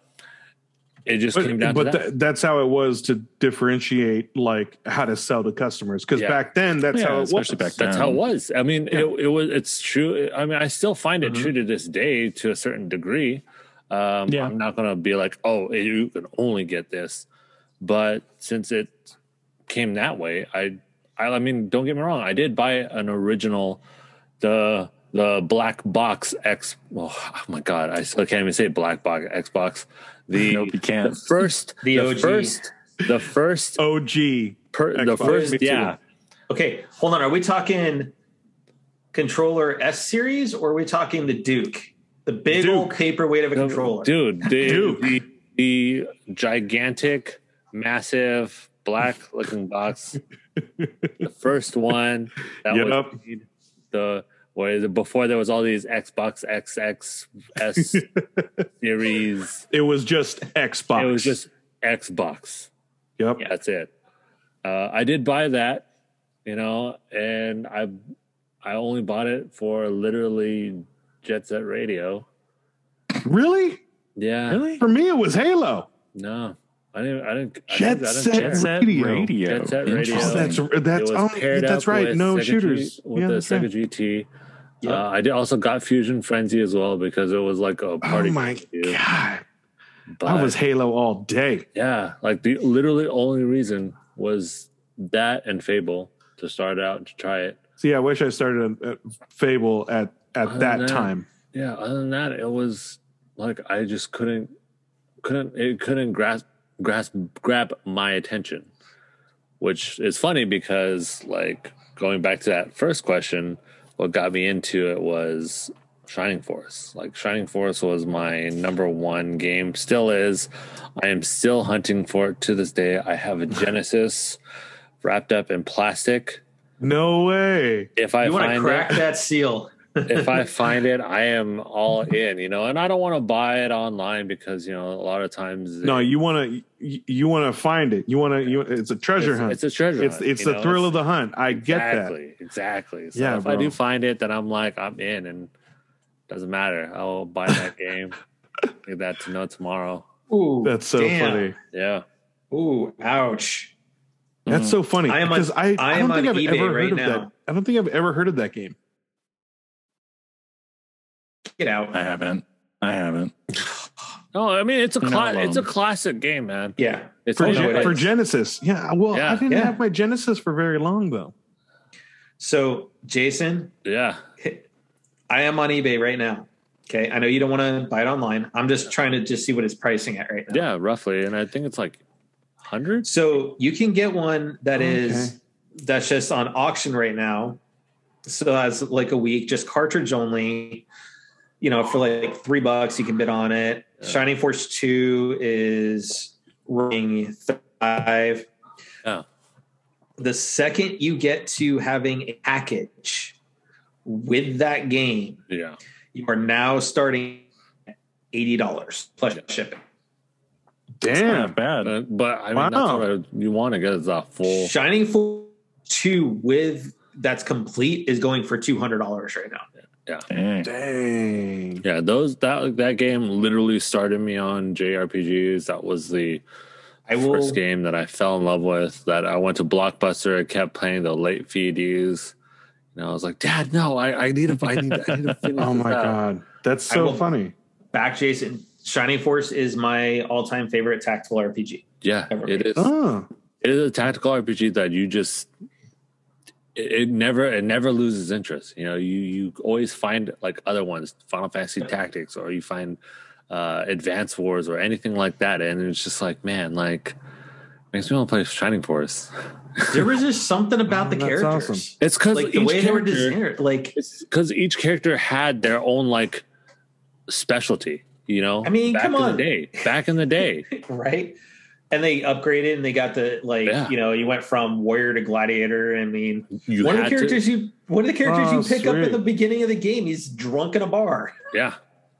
it just came But, down but to that. tha- that's how it was to differentiate like how to sell to customers. Because Yeah. back then, that's Yeah, how it was. especially back That's how it was. I mean, it, it was. It's true. I mean, I still find it Mhm. true to this day to a certain degree. Um, Yeah. I'm not going to be like, oh, you can only get this, but since it came that way, I, I, I mean, don't get me wrong. I did buy an original, the the black box X. Oh, oh my god, I still can't even say black box Xbox. The Nope, you can't. the first The the OG. first the first OG. per, the first yeah Okay, hold on. Are we talking controller S series or are we talking the Duke? The big Duke. old paperweight of a controller. Dude, the, Duke. the the gigantic, massive, black looking box. the first one that Yep. was made, the what is it before there was all these Xbox XXS series. It was just Xbox. It was just Xbox. yep. That's it. Uh, I did buy that, you know, and I I only bought it for literally Jet Set Radio. Really? Yeah. Really? For me, it was Halo. No, I didn't. I didn't. I Jet didn't, I didn't Set. Jet Set Radio. Radio. Jet Set Radio. Interesting. Oh, that's It that's was oh, paired that's up right. with No shooters G, with Yeah, the that's Sega right. GT. Yep. Uh, I also got Fusion Frenzy as well because it was like a party. Oh party. my game god! But I was Halo all day. yeah, like the literally only reason was that and Fable to start out to try it. See, I wish I started at Fable at at Other that that, time. Yeah, other than that, it was like I just couldn't couldn't it couldn't grasp grasp grab my attention. Which is funny because like going back to that first question, what got me into it was Shining Force. Like Shining Force was my number one game, still is. I am still hunting for it to this day. I have a Genesis wrapped up in plastic. No way. If I you want to crack it, that seal. If I find it, I am all in, you know, and I don't want to buy it online because, you know, a lot of times No, you want to you, you want to find it. You want to. You, it's a treasure it's, hunt. it's a treasure. It's hunt, it's the know, thrill it's- of the hunt. I get that. exactly, Exactly. So Yeah, if I do find it, then I'm like, I'm in and doesn't matter. I'll buy that game. Get that to know tomorrow. Ooh, That's so damn. funny. Yeah. Ooh, ouch. That's mm. so funny I am on- I, I I am don't think I've ever right heard of that. I don't think I've ever heard of that game. Get out. I haven't. I haven't. No, I mean it's a cla- it's a classic game, man. Yeah. It's For, only no, Gen- it for. Genesis, yeah. Well, Yeah. I didn't Yeah. have my Genesis for very long though. So, Jason, yeah. I am on eBay right now. Okay. I know you don't want to buy it online. I'm just trying to just see what it's pricing at right now. Yeah, roughly. And I think it's like hundreds. So you can get one that is Okay. that's just on auction right now. So that's like a week, just cartridge only. You know, for like three bucks, you can bid on it. Yeah. Shining Force Two is ring five. Yeah. The second you get to having a package with that game, Yeah. you are now starting at eighty dollars plus Yeah. shipping. Damn. Not bad. But, but I mean Wow. that's what I, you want to get is a full Shining Force Two with that's complete is going for two hundred dollars right now. Dang. Dang. Yeah, those that that game literally started me on JRPGs. That was the I will. first game that I fell in love with. That I went to Blockbuster. I kept playing the late fee dues. And I was like, Dad, no, I, I need to, I need, I need to finish. Oh my out." god, that's so will- funny. back Jason. Shining Force is my all-time favorite tactical RPG. Yeah, Ever it made. is. Oh, it is a tactical RPG that you just it, it never it never loses interest. You know, you you always find like other ones, Final Fantasy Tactics, or you find uh Advance Wars or anything like that, and it's just like, man, like makes me want to play Shining Force. There was just something about the characters. awesome. It's because Like the way they were designed, like because each character had their own like specialty. You know, I mean, back come in on. the day, back in the day, right? And they upgraded and they got the like Yeah. you know you went from warrior to gladiator. I mean, you one of had the to- characters you one of the characters Oh, you ah, pick up sweet. in the beginning of the game. He's drunk in a bar. Yeah.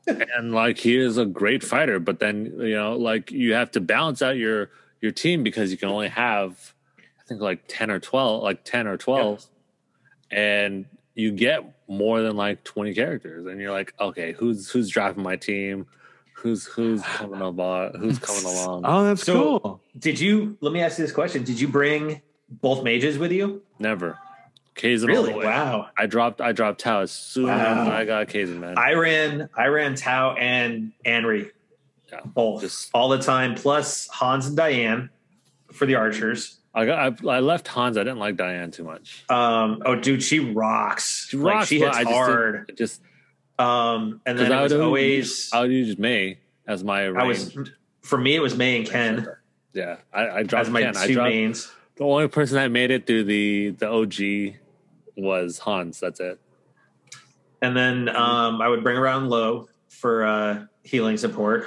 and like he is a great fighter, but then you know, like you have to balance out your your team because you can only have I think like 10 or 12, like 10 or 12. And you get more than like 20 characters and you're like, okay, who's who's driving my team? Who's who's coming along? Who's coming along? Oh, that's So- cool. Did you? Let me ask you this question: Did you bring both mages with you? Never. Kazin all Really? the way. Wow. I dropped I dropped Tao as soon Wow. as I got Kazin, man. I ran I ran Tao and Anri Yeah. both Just- all the time, plus Hans and Diane for the archers. I got I, I left Hans. I didn't like Diane too much. Um, oh, dude, she rocks. She like, rocks, she hits I just hard. didn't- Just Um, and then it I was would always I would use Mae as my I was for me it was Mae and Ken Yeah, I, I dropped as my Ken. I two dropped, mains. the only person that made it through the the OG was Hans. That's it. And then um, I would bring around Lowe for uh, healing support,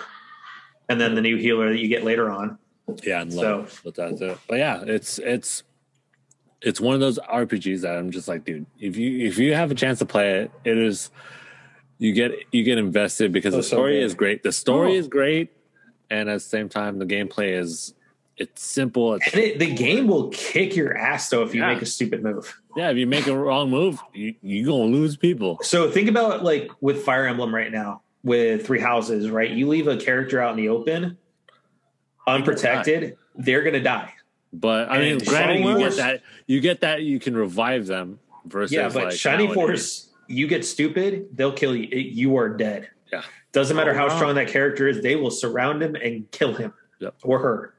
and then the new healer that you get later on. Yeah, and So- but that's it. But yeah, it's it's it's one of those RPGs that I'm just like, dude, if you if you have a chance to play it, it is you get you get invested because Oh, the story good. is great. The story Oh. is great, and at the same time, the gameplay is it's simple. It's And it, the game will kick your ass though if you Yeah. make a stupid move. yeah. If you make a wrong move, you you gonna lose people. So think about like with Fire Emblem right now with Three Houses, right? You leave a character out in the open, unprotected, they're gonna die. But I mean, And granted, Shining you get Force- that you get that you can revive them versus Yeah, but like Shining nowadays. Force, you get stupid, they'll kill you. You are dead. Yeah. Doesn't matter Oh, how wow. strong that character is, they will surround him and kill him Yep. or her.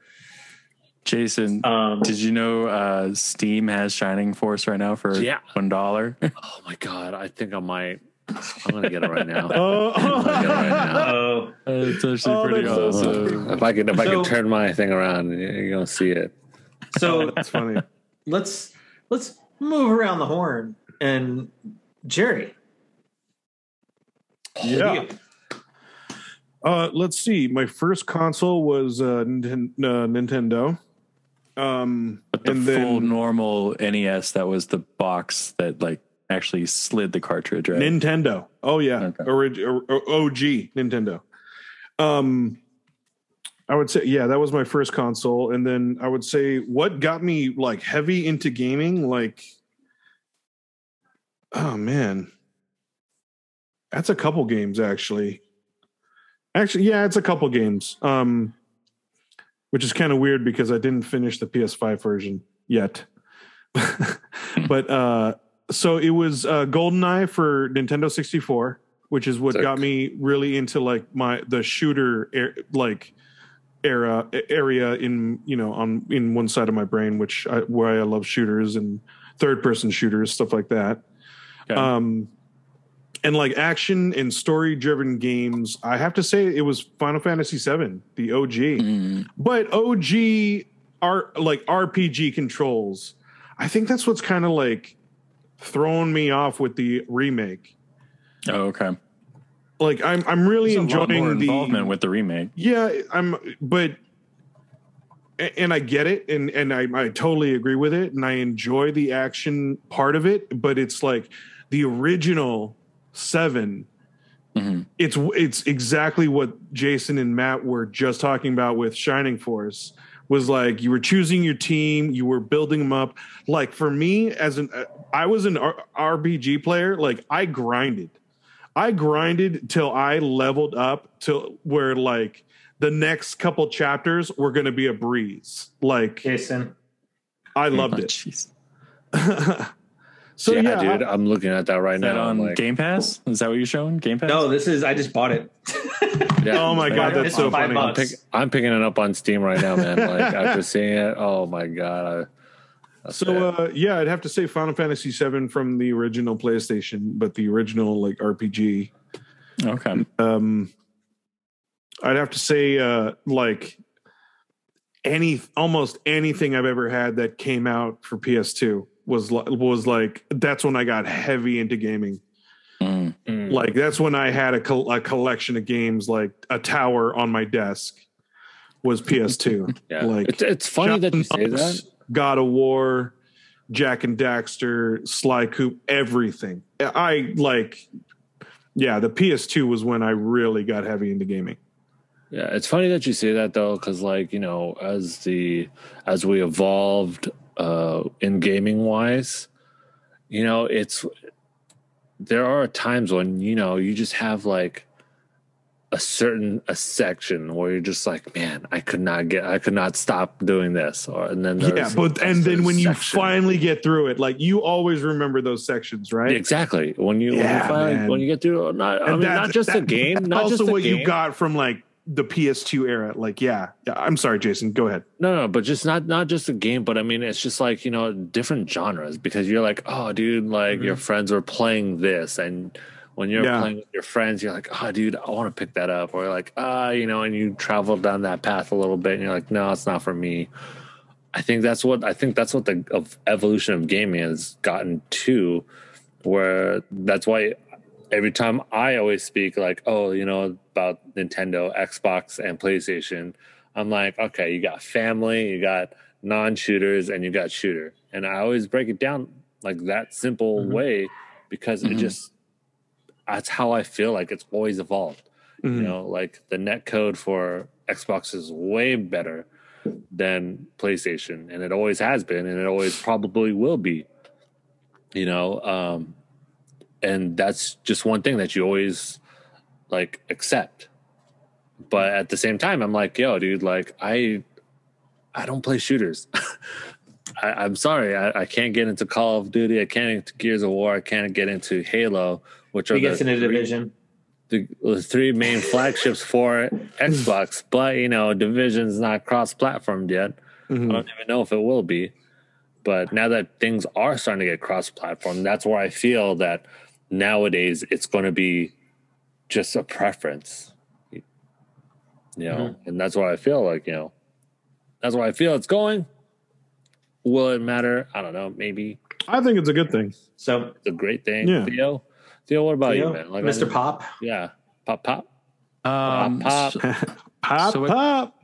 Jason, Um, did you know uh, Steam has Shining Force right now for Yeah. one dollar? Oh my god, I think I might. I'm gonna get it right now. Oh, I'm gonna get it right now. oh, it's actually Oh, pretty that's so awesome. If I could, if I could turn my thing around, you're gonna see it. so that's funny. let's let's move around the horn and Jerry. Yeah. Uh, let's see. My first console was uh, Ninten- uh, Nintendo. Um, But the and full then normal NES that was the box that like actually slid the cartridge, right? Nintendo. Oh yeah, Okay. Orig- or- or OG Nintendo. Um, I would say yeah, that was my first console, and then I would say what got me like heavy into gaming, like, oh man, that's a couple games actually. Actually, yeah, it's a couple games. Um, which is kind of weird because I didn't finish the PS5 version yet. but uh so it was uh GoldenEye for Nintendo 64, which is what Sick. got me really into like my the shooter er, like era area in you know on in one side of my brain which I, where I love shooters and third person shooters stuff like that. Okay. Um and like action and story driven games, I have to say it was Final Fantasy 7, the OG Mm. but OG are like RPG controls. I think that's what's kind of like throwing me off with the remake. Oh, okay. Like I'm I'm really There's a lot more enjoying the involvement with the remake. yeah, I'm but and I get it and and I, I totally agree with it and I enjoy the action part of it, but it's like the original 7 Mhm. it's it's exactly what Jason and Matt were just talking about with Shining Force was like you were choosing your team, you were building them up. Like for me as an uh, I was an R- RPG player, like I grinded. I grinded till I leveled up to where like the next couple chapters were going to be a breeze. Like Jason. I loved Oh, it. jeez. So yeah, yeah, dude, I'm looking at that right Is that now. on like, Game Pass? Is that what you're showing? Game Pass? No, this is I just bought it. yeah, Oh my God, that's so funny. I'm, pick, I'm picking it up on Steam right now, man. Like after seeing it, oh my god. I, that's So uh, yeah, I'd have to say Final Fantasy VII from the original PlayStation, but the original like RPG. Okay. Um, I'd have to say uh, like any almost anything I've ever had that came out for PS2 was was like that's when I got heavy into gaming. Mm. Mm. Like that's when I had a, col- a collection of games, like a tower on my desk was PS2. yeah. like it's, it's funny that you say that. God of War, Jak and Daxter, Sly Coop, everything. I like, yeah, the PS2 was when I really got heavy into gaming. Yeah, it's funny that you say that though, because like you know, as the as we evolved uh in gaming wise, you know, it's there are times when you know you just have like a certain a section where you're just like, man, I could not get, I could not stop doing this, or and then Yeah, but and then when you finally get through it, like you always remember those sections, right? exactly when you when Yeah, you finally man. when you get through, not I And mean, not just the that- game, not also what game. you got from like the PS2 era. Like, yeah. I'm sorry, Jason. Go ahead. No, no, but just not not just a game, but I mean, it's just like you know different genres because you're like, oh, dude, like your friends were playing this, and when you're Yeah. playing with your friends, you're like, oh, dude, I want to pick that up, or like, ah, you know, and you travel down that path a little bit, and you're like, no, it's not for me. I think that's what I think that's what the of evolution of gaming has gotten to, where that's why every time I always speak like, oh, you know, about Nintendo, Xbox, and PlayStation, I'm like, okay, you got family, you got non-shooters, and you got shooter, and I always break it down like that simple Mhm. way because it Mhm. just that's how I feel like it's always evolved. You Mhm. know, like the net code for Xbox is way better than PlayStation, and it always has been, and it always probably will be. You know, um, and that's just one thing that you always like accept. But at the same time, I'm like, yo, dude, like I, I don't play shooters. I, I'm sorry, I, I can't get into Call of Duty. I can't into Gears of War. I can't get into Halo, which are He gets the in a three- division. the, the three main flagships for Xbox, but you know, Division's not cross-platformed yet. I Mhm. don't even know if it will be. But now that things are starting to get cross-platform, that's where I feel that nowadays it's going to be just a preference. You know, and that's why I feel like you know, that's why I feel it's going. Will it matter? I don't know. Maybe I think it's a good thing. So it's a great thing. Yeah. Theo, Theo, what about Theo, you, man? Like, Mr. Pop. Yeah, pop, pop. Um, Pop, so- Pop, So it- pop.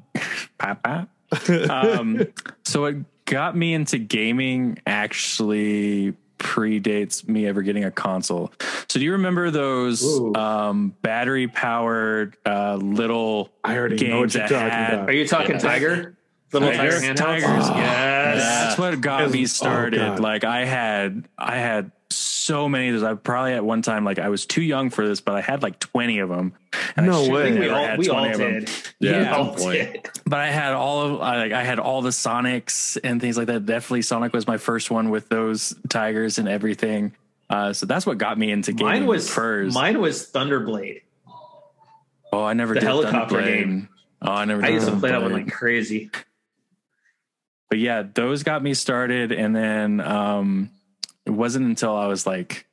pop, pop. um, so what got me into gaming actually predates me ever getting a console. So do you remember those um, battery powered uh, little I already know what games you're talking had- about. Are you talking Yeah. Tiger? Little Tiger Tigers, handhelds? Tigers, Oh, yes. That's what got me oh, started. God. like I had, I had so many of those. I probably at one time, like I was too young for this, but I had like twenty of them. And No I way. We all, had we all of them. did. Yeah, all did. But I had all of, I, like I had all the Sonics and things like that. Definitely, Sonic was my first one with those tigers and everything. Uh, so that's what got me into gaming Mine was first. mine was Thunderblade. oh, I never the did helicopter Thunderblade. game. Oh, I never. Did. I used to play that one like crazy. but yeah, those got me started, and then um, it wasn't until I was like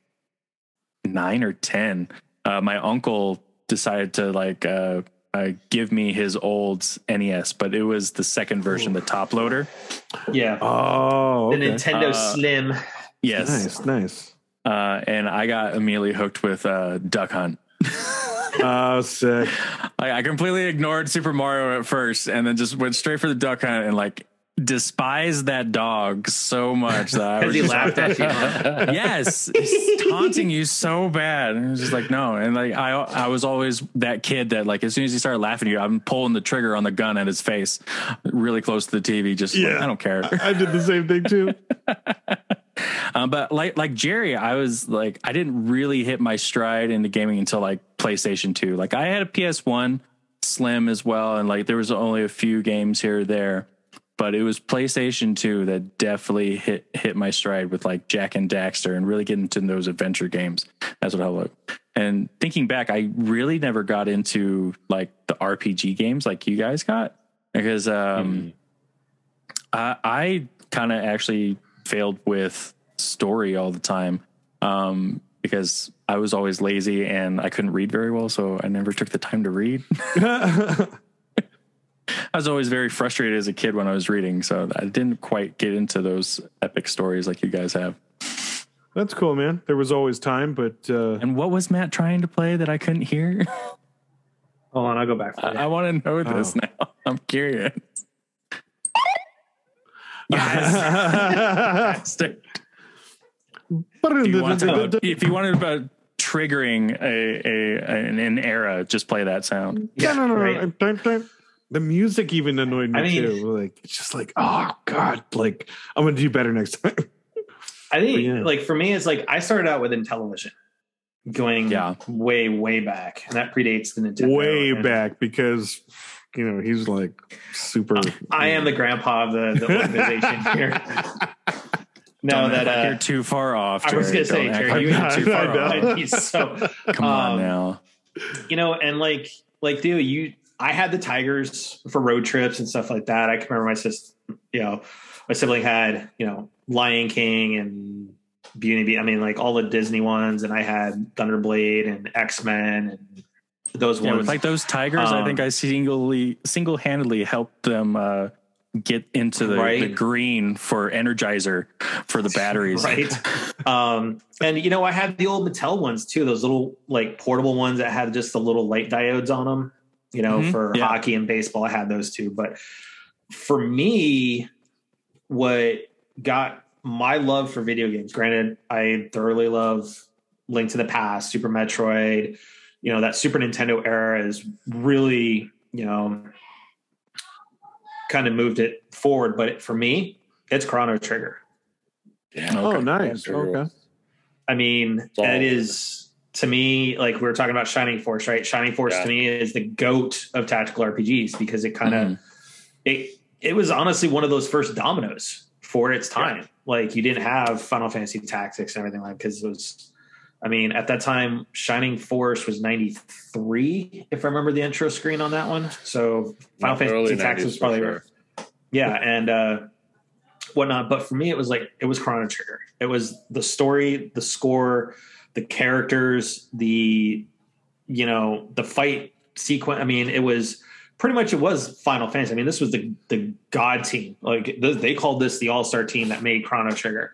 nine or ten, uh, my uncle decided to like uh, uh, give me his old NES, but it was the second version, the top loader. Yeah. Oh, The. Nintendo Uh, Slim. Yes, nice, nice. uh, and I got immediately hooked with uh, Duck Hunt. Oh, sick. I, I completely ignored Super Mario at first, and then just went straight for the Duck Hunt, and like despised that dog so much that I Because was he just laughed at you. yes, he's taunting you so bad. And it was just like, no. And like, I, I was always that kid that like, as soon as he started laughing at you, I'm pulling the trigger on the gun at his face really close to the TV. Just like, Yeah. I don't care. I did the same thing too. Um, but like, like Jerry, I was like, I didn't really hit my stride into gaming until like PlayStation 2. Like I had a PS1 Slim as well. And like, there was only a few games here or there. But it was PlayStation 2 that definitely hit hit my stride with like Jak and Daxter and really getting into those adventure games. That's what I look. And thinking back, I really never got into like the RPG games like you guys got because um, I, I kind of actually failed with story all the time um, because I was always lazy and I couldn't read very well, so I never took the time to read. I was always very frustrated as a kid when I was reading, so I didn't quite get into those epic stories like you guys have. That's cool, man. There was always time, but uh, And what was Matt trying to play that I couldn't hear? Hold on, I'll go back. For I. I want to know this Oh. now. I'm curious. If you, want to, if you wanted about triggering a, a an, an era, just play that sound. Yeah, no, no, no. right. Dun, dun. The music even annoyed me I mean- too. Like it's just like, oh god, like I'm gonna do better next time. I think, yeah. like for me, it's like I started out with Intellivision, going Yeah. way, way back, and that predates the Nintendo. Way and back because you know he's like super. I am the grandpa of the, the organization here. Now Don't that like uh, you're too far off. I was gonna say, Don't act Jerry, you- you're too far know. off. he's so Come on um, now. you know, and like like dude, you I had the Tigers for road trips and stuff like that. I can remember my sister, you know, my sibling had, you know, Lion King and Beauty and Beast. I mean, like all the Disney ones, and I had Thunderblade and X Men and those Yeah, ones. with like those tigers, I think Um, I singly single handedly helped them uh, get into the, the green for Energizer for the batteries. right? um, and you know, I had the old Mattel ones too, those little like portable ones that had just the little light diodes on them. You know, Mhm, for yeah. hockey and baseball, I had those too. But for me, what got my love for video games, granted, I thoroughly love Link to the Past, Super Metroid. You know, that Super Nintendo era is really, you know, kind of moved it forward. But for me, it's Chrono Trigger. Yeah. Oh, nice. Okay. I mean, all that is to me like we were talking about Shining Force, right? Shining Force Yeah. to me is the goat of tactical RPGs because it kind of Mhm. it it was honestly one of those first dominoes for its time. Like you didn't have Final Fantasy Tactics and everything like because it was. I mean, at that time, Shining Force was ninety three, if I remember the intro screen on that one. So Final Early Fantasy Tactics was probably sure. yeah and uh whatnot but for me it was like it was chrono trigger it was the story the score the characters the you know the fight sequence i mean it was pretty much it was final fantasy i mean this was the the god team like th- they called this the all-star team that made chrono trigger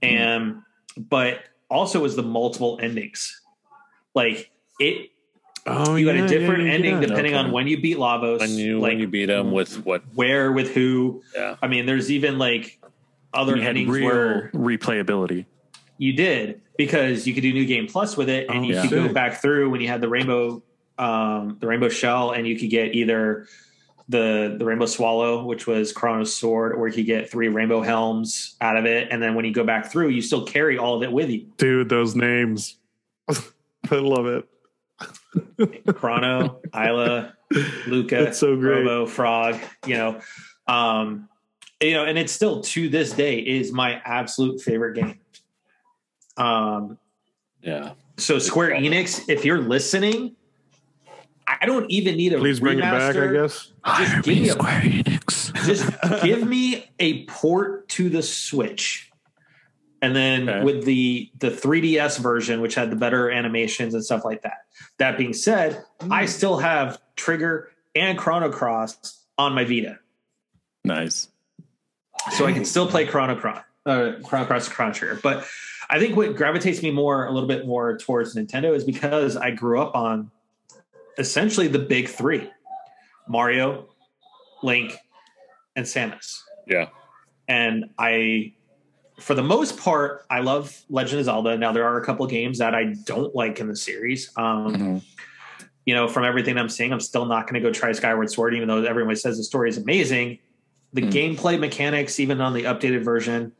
hmm. and but also it was the multiple endings like it Oh, you had a different yeah, yeah, ending yeah. depending okay. on when you beat lavos When you like when you beat him with what? where with who Yeah. I mean, there's even like other endings real where replayability. You did because you could do new game plus with it, and Oh, you yeah. could go back through when you had the rainbow, um, the rainbow shell, and you could get either the the rainbow swallow, which was Crono's sword, or you could get three rainbow helms out of it, and then when you go back through, you still carry all of it with you. Dude, those names. I love it. Chrono, Ayla, Lucca, That's so great. Robo, Frog, you know, um, you know, and it's still to this day is my absolute favorite game. Um, Yeah. so Square Enix, if you're listening, I don't even need a Please bring it back, I remaster. guess. Just give me a Enix. just give me a port to the Switch. And then Okay. with the the 3DS version, which had the better animations and stuff like that. That being said, I still have Trigger and Chrono Cross on my Vita, Nice. so I can still play Chrono Cross, uh, Chrono Cross, Chrono Trigger. But I think what gravitates me more, a little bit more towards Nintendo, is because I grew up on essentially the big three: Mario, Link, and Samus. Yeah. and I, for the most part, I love Legend of Zelda. Now there are a couple games that I don't like in the series. Um, Mhm. You know, from everything I'm seeing, I'm still not going to go try Skyward Sword, even though everyone says the story is amazing. The Mm. gameplay mechanics, even on the updated version,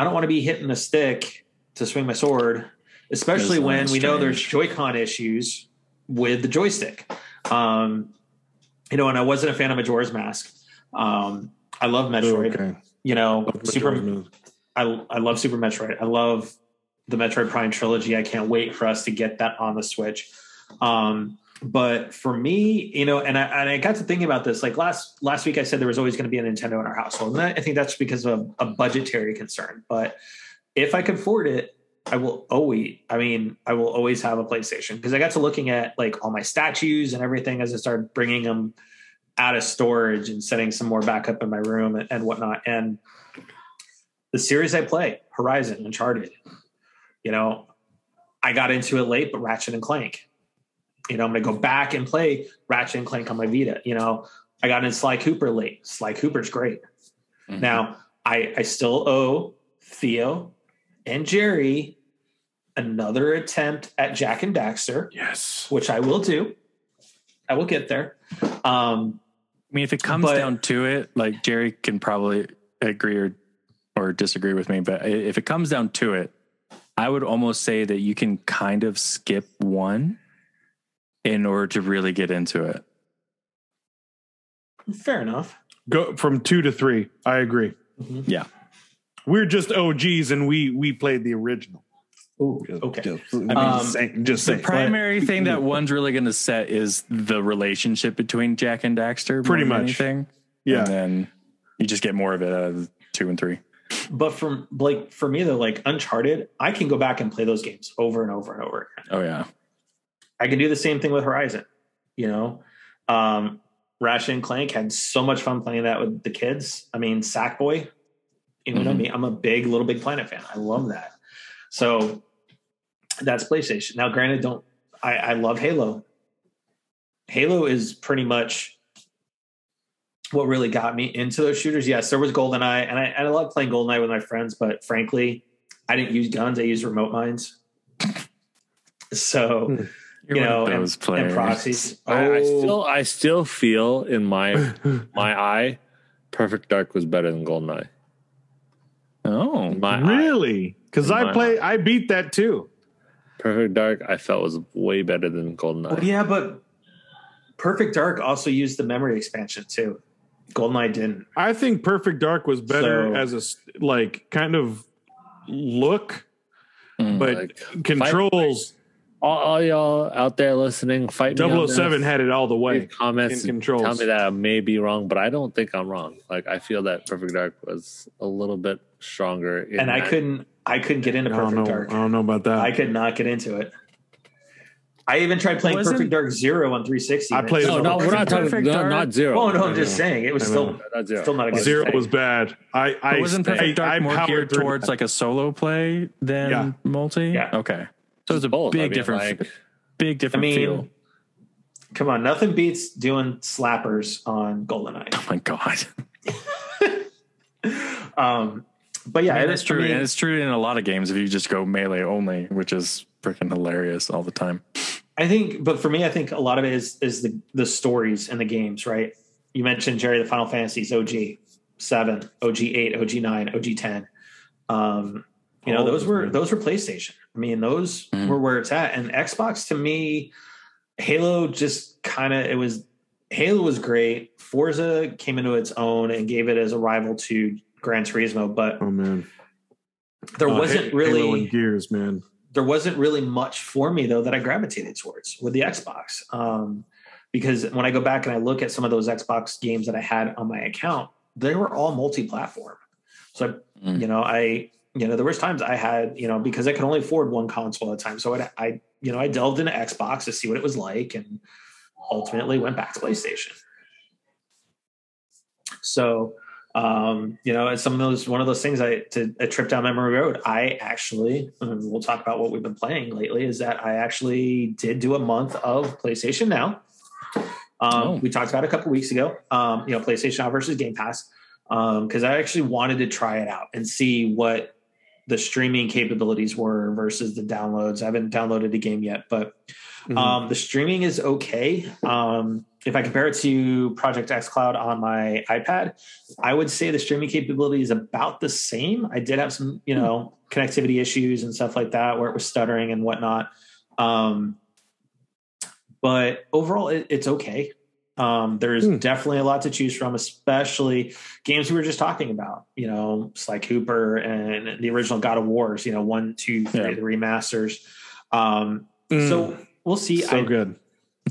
I don't want to be hitting a stick to swing my sword, especially when we know there's strange. Joy-Con issues with the joystick. Um, you know, and I wasn't a fan of Majora's Mask. Um, I love Metroid. Okay. You know, Love Super. Metroid. I I love Super Metroid. I love the Metroid Prime trilogy. I can't wait for us to get that on the Switch. Um, but for me, you know, and I and I got to thinking about this. Like last last week, I said there was always going to be a Nintendo in our household, and I think that's because of a budgetary concern. But if I could afford it, I will always. I mean, I will always have a PlayStation because I got to looking at like all my statues and everything as I started bringing them out of storage and setting some more back up in my room and, and whatnot. And the series I play, Horizon, Uncharted, you know, I got into it late, but Ratchet and Clank. You know, I'm gonna go back and play Ratchet and Clank on my Vita. You know, I got into Sly Cooper late. Sly Cooper's great. Mhm. Now, I I still owe Theo and Jerry another attempt at Jak and Daxter, Yes. which I will do. I will get there. Um, I mean, if it comes But- down to it, like Jerry can probably agree or or disagree with me, but if it comes down to it, I would almost say that you can kind of skip one in order to really get into it. fair enough. Go from two to three. I agree. Mhm. Yeah. We're just OGs and we we played the original. Ooh, Just, okay. Just, Um, just saying. Just The saying. primary thing that one's really going to set is the relationship between Jak and Daxter. Pretty than much. anything. yeah. And then you just get more of it out of two and three. But from like for me though, like Uncharted, I can go back and play those games over and over and over. again. Oh yeah. I can do the same thing with Horizon. You know, um, Ratchet and Clank had so much fun playing that with the kids. I mean, Sackboy. You know Mhm. me. I'm a big Little Big Planet fan. I love that. So that's PlayStation. Now, granted, don't I, I love Halo. Halo is pretty much what really got me into those shooters. Yes, there was GoldenEye, and I, and I love playing GoldenEye with my friends, but frankly, I didn't use guns. I used remote mines. So Hmm. You're you one know, of and, those and players. proxies. I, I Oh, still I still feel in my my eye, Perfect Dark was better than Goldeneye. Oh, my really? Because I my play. I beat that too. Perfect Dark I felt was way better than Goldeneye. well, yeah, but Perfect Dark also used the memory expansion too. GoldenEye didn't. I think Perfect Dark was better So- as a like kind of look, Mm. but Like, controls. All, all y'all out there listening, fight me. 007 had it all the way. Leave comments in and controls. tell me that I may be wrong, but I don't think I'm wrong. Like I feel that Perfect Dark was a little bit stronger. In And I couldn't. I couldn't get into I Perfect know. Dark. I don't know about that. I could not get into it. I even tried playing Wasn't- Perfect Dark Zero on 360. I played it No, no, we're not talking. Perfect No, Dark? not zero. Oh no, I'm just saying it was still not zero. still not a good Zero thing. was bad. I, I wasn't I, Perfect Dark I more powered geared towards that. like a solo play than Yeah. multi? Yeah. Okay. So it's a Both, big I mean, different, like- big I mean, feel. come on, nothing beats doing slappers on GoldenEye. Oh my god, Um, but yeah, I mean, it that's true, and it's true in a lot of games if you just go melee only, which is freaking hilarious all the time. I think, but for me, I think a lot of it is is the the stories and the games, right? You mentioned Jerry, the Final Fantasies, OG seven, OG eight, OG nine, OG ten. Um, you know, All those those, were those were PlayStation. I mean, those Mhm. were where it's at. And Xbox to me, Halo just kind of it was Halo was great. Forza came into its own and gave it as a rival to Gran Turismo, but Oh man, there Uh, wasn't Ha- really Halo and Gears, man. there wasn't really much for me though that I gravitated towards with the Xbox. Um, because when I go back and I look at some of those Xbox games that I had on my account, they were all multi-platform. So Mm. you know, I you know there was times I had you know because I could only afford one console at a time, so I, I you know I delved into Xbox to see what it was like, and ultimately went back to PlayStation. So um, you know, it's some of those one of those things I to a trip down memory road. I actually, we'll talk about what we've been playing lately. Is that I actually did do a month of PlayStation Now. Um, Oh. We talked about a couple weeks ago. Um, you know, PlayStation Now versus Game Pass, because I actually wanted to try it out and see what the streaming capabilities were versus the downloads. I haven't downloaded a game yet, but Mhm. um, the streaming is okay. Um, if I compare it to Project xCloud on my iPad, I would say the streaming capability is about the same. I did have some, you know, connectivity issues and stuff like that where it was stuttering and whatnot. Um, but overall, it, it's okay. Um, there's Hmm. definitely a lot to choose from, especially games we were just talking about. You know, Sly Cooper and the original God of Wars. You know, one, two, three, Yeah. the remasters. Um, Mm, So we'll see. so I, good.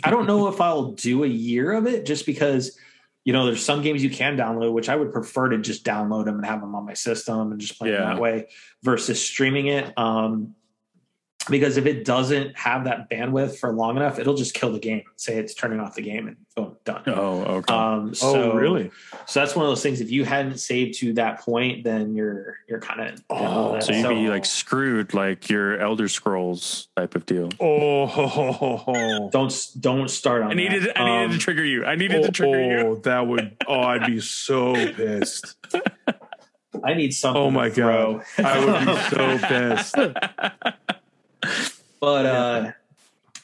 I don't know if I'll do a year of it, just because you know there's some games you can download, which I would prefer to just download them and have them on my system and just play them that way versus streaming it. Um, because if it doesn't have that bandwidth for long enough, it'll just kill the game. Say it's turning off the game and boom, done. Oh, okay. Um, so oh, really? So that's one of those things. If you hadn't saved to that point, then you're you're kind of Oh, so you'd be like screwed, like your Elder Scrolls type of deal. Oh, ho, ho, ho, ho. don't don't start on. I needed, that. I needed Um, to trigger you. I needed Oh, to trigger you. oh, that would. Oh, I'd be so pissed. I need something. Oh my to throw. god, I would be so pissed. But uh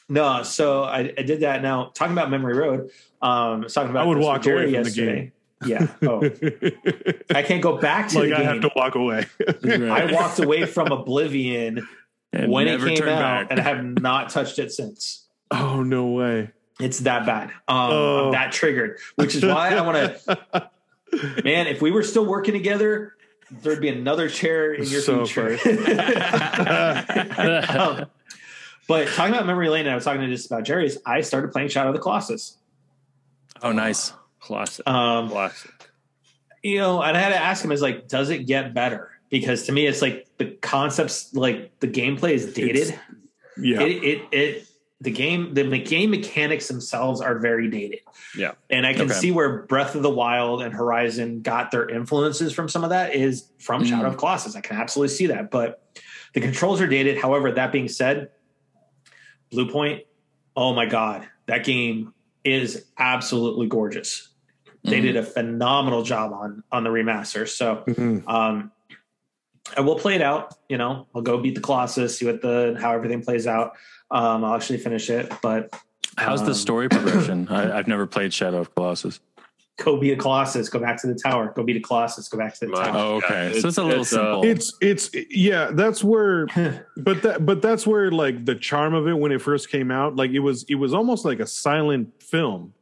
no, so I, I did that. Now talking about Memory Road, um, I was talking about I would walk away from the yesterday. Yeah. Oh, I can't go back to the I game. have to walk away. I walked away from Oblivion And when it came out, back. and I have not touched it since. oh no way. It's that bad. Um, Oh. I'm that triggered, which is why I want to. Man, if we were still working together, there'd be another chair in your So future. Um, but talking about memory lane, and I was talking to just about Jerry's. I started playing Shadow of the Colossus. oh, nice. Classic. Um, Classic. you know, and I had to ask him, is like, does it get better? Because to me, it's like the concepts, like the gameplay is dated. Yeah. It, it, it, the game, the game mechanics themselves are very dated. Yeah. And I can Okay. see where Breath of the Wild and Horizon got their influences from some of that is from Mm. Shadow of Colossus. I can absolutely see that. But the controls are dated. However, that being said, Bluepoint, oh my God, that game is absolutely gorgeous. They Mhm. did a phenomenal job on on the remaster. So Mhm. um I will play it out, you know. I'll go beat the Colossus, see what the how everything plays out. Um I'll actually finish it, but How's Um, the story progression? I, I've never played Shadow of Colossus. Go beat a Colossus, go back to the tower, go beat a Colossus, go back to the Wow. tower. Oh, okay. Yeah, so it's a little it's, uh, simple. It's it's yeah, that's where but that but that's where like the charm of it when it first came out, like it was it was almost like a silent film.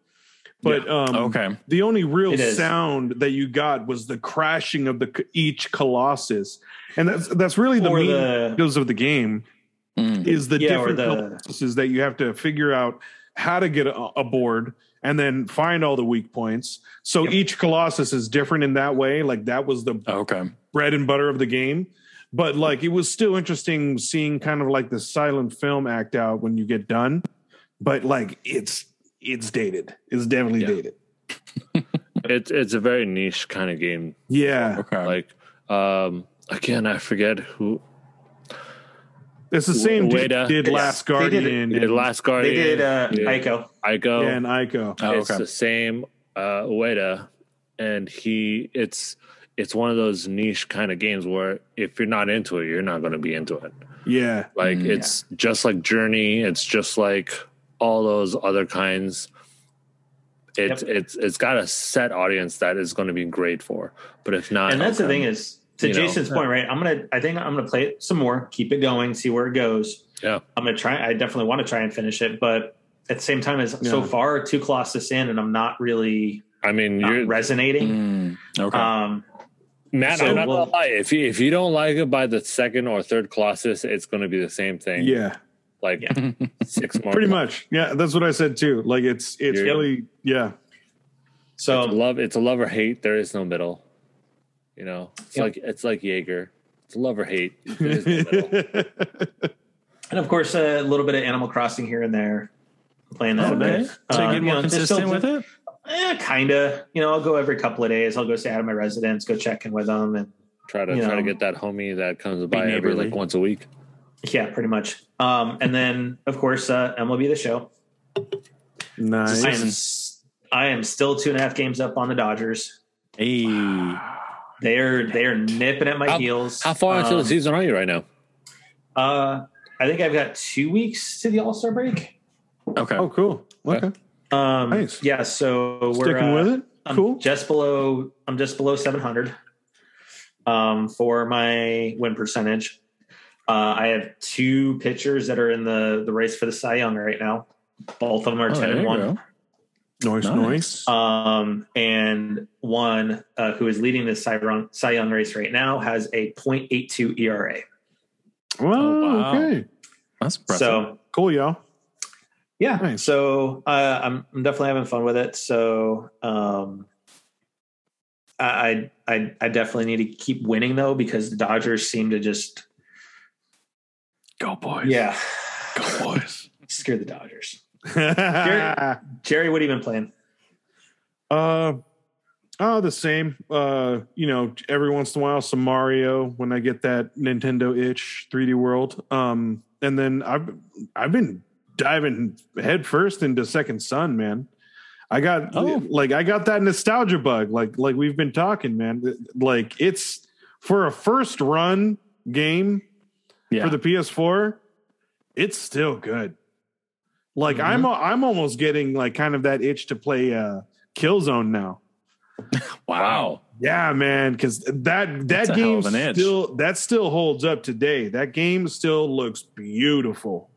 But um okay. the only real sound that you got was the crashing of the each colossus. And that's that's really the Or main the- skills of the game Mm. is the Yeah, or different the- colossuses that you have to figure out how to get a- aboard and then find all the weak points. So Yep. each colossus is different in that way. Like that was the Okay. bread and butter of the game. But like it was still interesting seeing kind of like the silent film act out when you get done. But like it's it's dated. It's definitely Yeah. dated. It's it's a very niche kind of game. Yeah. Okay. Like um again, I forget who It's the same dude Ueda. did It's- Last they did it- Guardian did and, Last They did uh yeah. Ico. Ico. and Ico. Oh, it's okay. the same uh Ueda and he it's it's one of those niche kind of games where if you're not into it, you're not going to be into it. Yeah. Like Mm. it's just like Journey, it's just like all those other kinds. It's Yep. it's it's got a set audience that is going to be great for. But if not, And that's the thing is to You know. Jason's point, right? I'm gonna I think I'm gonna play it some more, keep it going, see where it goes. Yeah. I'm gonna try I definitely want to try and finish it, but at the same time as so far two Colossus in and I'm not really I mean, you're resonating. Mm. Okay. Um Matt. so I'm not we'll- gonna lie. If you if you don't like it by the second or third Colossus, it's going to be the same thing. Yeah. like Yeah. six more. Pretty much. Yeah, that's what I said too. Like it's it's You're- really yeah. so It's love. It's a love or hate. There is no middle. You know, it's Yep. like it's like Jaeger. It's love or hate. No and of course a little bit of Animal Crossing here and there. Playing that a Okay. bit. So you Um, get more know, consistent still- with it? Eh, kinda. You know, I'll go every couple of days. I'll go stay out of my residence, go check in with them, and Try to try know. to get that homie that comes by every like once a week. yeah, pretty much. Um, and then of course uh, MLB the Show. nice. I am s- I am still two and a half games up on the Dodgers. Hey. They are they are nipping at my How- heels. How far into the Um, season are you right now? Uh, I think I've got two weeks to the All Star break. Okay. Oh, cool. Okay. Um, Nice. Yeah, so we're Sticking uh, with it. I'm Cool. just below. I'm just below 700 um, for my win percentage. Uh, I have two pitchers that are in the the race for the Cy Young right now. Both of them are Oh, 10 and you one. Go. Noise, Nice. noise. Um, and one uh, who is leading the Cy Young, Cy Young race right now has a 0.82 ERA. Well, Oh, wow. okay. That's impressive. So Cool, y'all. yeah, Nice. so uh, I'm, I'm definitely having fun with it. So um, I, I I definitely need to keep winning though because the Dodgers seem to just Go boys. yeah Go boys. scare the Dodgers. Uh, Jerry, what have you been playing? Uh, oh, the same. Uh, you know, every once in a while, some Mario when I get that Nintendo itch 3D World. Um, and then I've I've been diving headfirst into Second Son, man. I got Oh. like I got that nostalgia bug, like like we've been talking, man. Like it's for a first run game yeah. for the PS4, it's still good. Like Mm-hmm. I'm I'm almost getting like kind of that itch to play uh Killzone now. wow. Yeah, man, because that that game of an itch. still that still holds up today. That game still looks beautiful.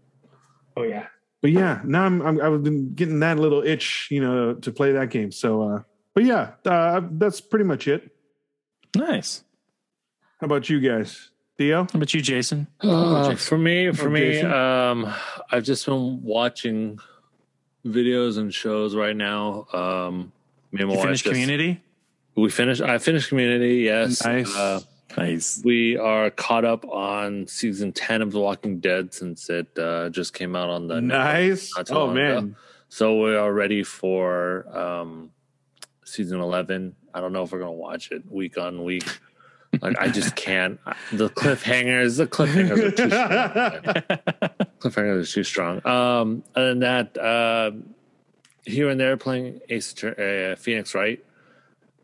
Oh yeah, But yeah, now I'm, I'm I've been getting that little itch, you know, to play that game. So, uh but yeah, uh, that's pretty much it. Nice. How about you guys, Theo? How about you, Jason? Uh, for me, for me, Jason? um, I've just been watching videos and shows right now. Um, me and my You wife finished just- Community? We finished. I finished Community. Yes. Nice. Uh, Nice. we are caught up on season ten of The Walking Dead since it uh, just came out on the Nice. Oh man. ago. So we are ready for um, season eleven. I don't know if we're gonna watch it week on week. Like I just can't. The cliffhangers. The cliffhangers are too strong. cliffhangers are too strong. Um, other than that, uh, here and there playing Ace uh, Phoenix Wright.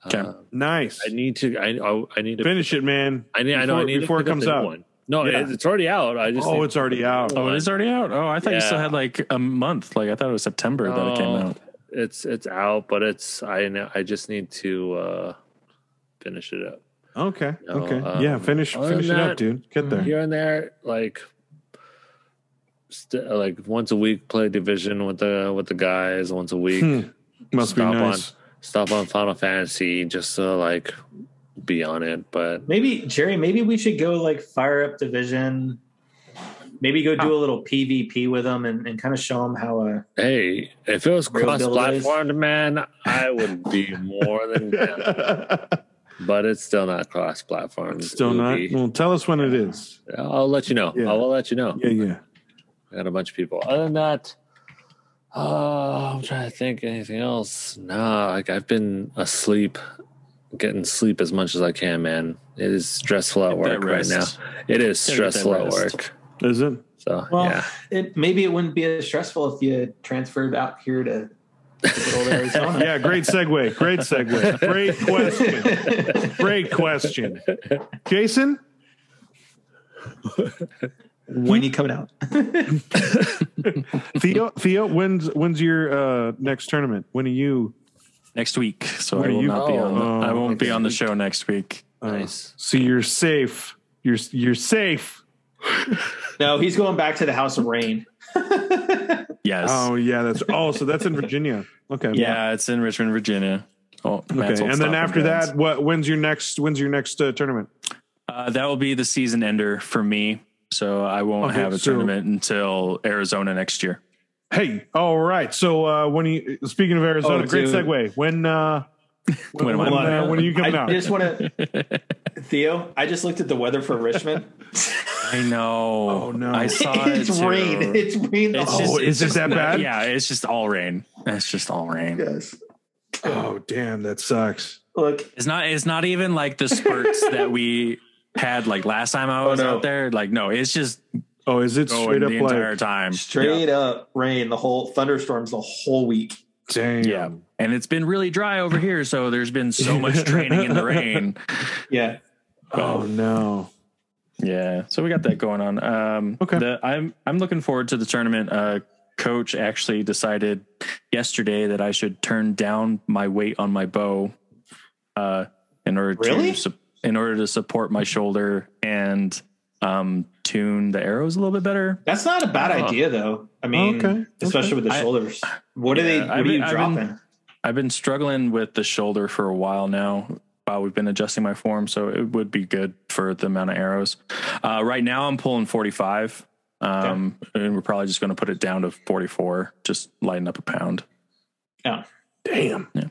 Okay. Uh, Nice. I need to. I I, I need to Finish it, man. I need. I know. I Before- need before to it comes out. One. No, Yeah. it- it's already out. I just. Oh, it's already out. the Oh, one. it is already out. Oh, I thought you still had like a month. Like I thought it was September that it came out. It's it's out, but it's I know. I just need to uh finish it up Okay. No, okay. um, yeah. Finish. other Finish it than up, dude. Get there. here and there. Like. St- like once a week, play division with the with the guys. Once a week, Hmm. Must Stop be on. nice. stop on Final Fantasy just to like be on it. But maybe Jerry. Maybe we should go like fire up division. Maybe go do a little PvP with them and, and kind of show them how uh hey, if it was cross build is- platform, man, I would be more than down. But it's still not cross platform. Still not. be- Well, tell us when it is. I'll let you know. Yeah. I will let you know. Yeah, yeah. I got a bunch of people. Other than that, uh, I'm trying to think anything else. No, like I've been asleep, getting sleep as much as I can, man. It is stressful at Get work right now. It is Gotta get that stressful at work. Is it? So well yeah, it maybe it wouldn't be as stressful if you transferred out here to good old Arizona. Yeah, great segue. Great segue. Great question. Great question. Jason? when are you coming out? Theo Theo, when's when's your uh next tournament? When are you Next week. So I will you- not be on. Oh, I won't be on the show next week. uh, nice. So you're safe. You're you're safe. No, he's going back to the House of Rain. Yes. Oh yeah, that's oh so that's in Virginia. Okay. yeah, it's in Richmond, Virginia. Oh, Okay. And then after grounds. that, what when's your next when's your next uh, tournament? Uh, that will be the season ender for me. So I won't Okay, have a so- tournament until Arizona next year. Hey, all right. So uh when you speaking of Arizona, Oh, great dude. segue. When uh when, When am I when, uh, when are you coming I out? I just want to, Theo. I just looked at the weather for Richmond. I know. Oh, no. I saw it. it's too. rain. It's rain. It's Oh, just, is it's it just that not- bad? Yeah, it's just all rain. It's just all rain. yes. oh damn, that sucks. Look, It's not. It's not even like the spurts that we had like last time I oh, was no. out there. Like no, it's just Oh, is it straight up the entire like time. straight up rain. The whole thunderstorms the whole week. damn? Yeah, and it's been really dry over here, so there's been so much training in the rain. Yeah. Oh no. Yeah, so we got that going on. Um, Okay. the, I'm I'm looking forward to the tournament. Uh, coach actually decided yesterday that I should turn down my weight on my bow, uh, in order Really? to in order to support my shoulder and um tune the arrows a little bit better. That's not a bad Uh, idea, though. I mean, Okay, especially with the I- shoulders. What are they? What I've are you been- I've been- dropping? I've been struggling with the shoulder for a while now. While we've been adjusting my form, so it would be good for the amount of arrows. Uh, right now, I'm pulling 45, um, and we're probably just going to put it down to 44, just lighten up a pound. Yeah. Damn. Yeah.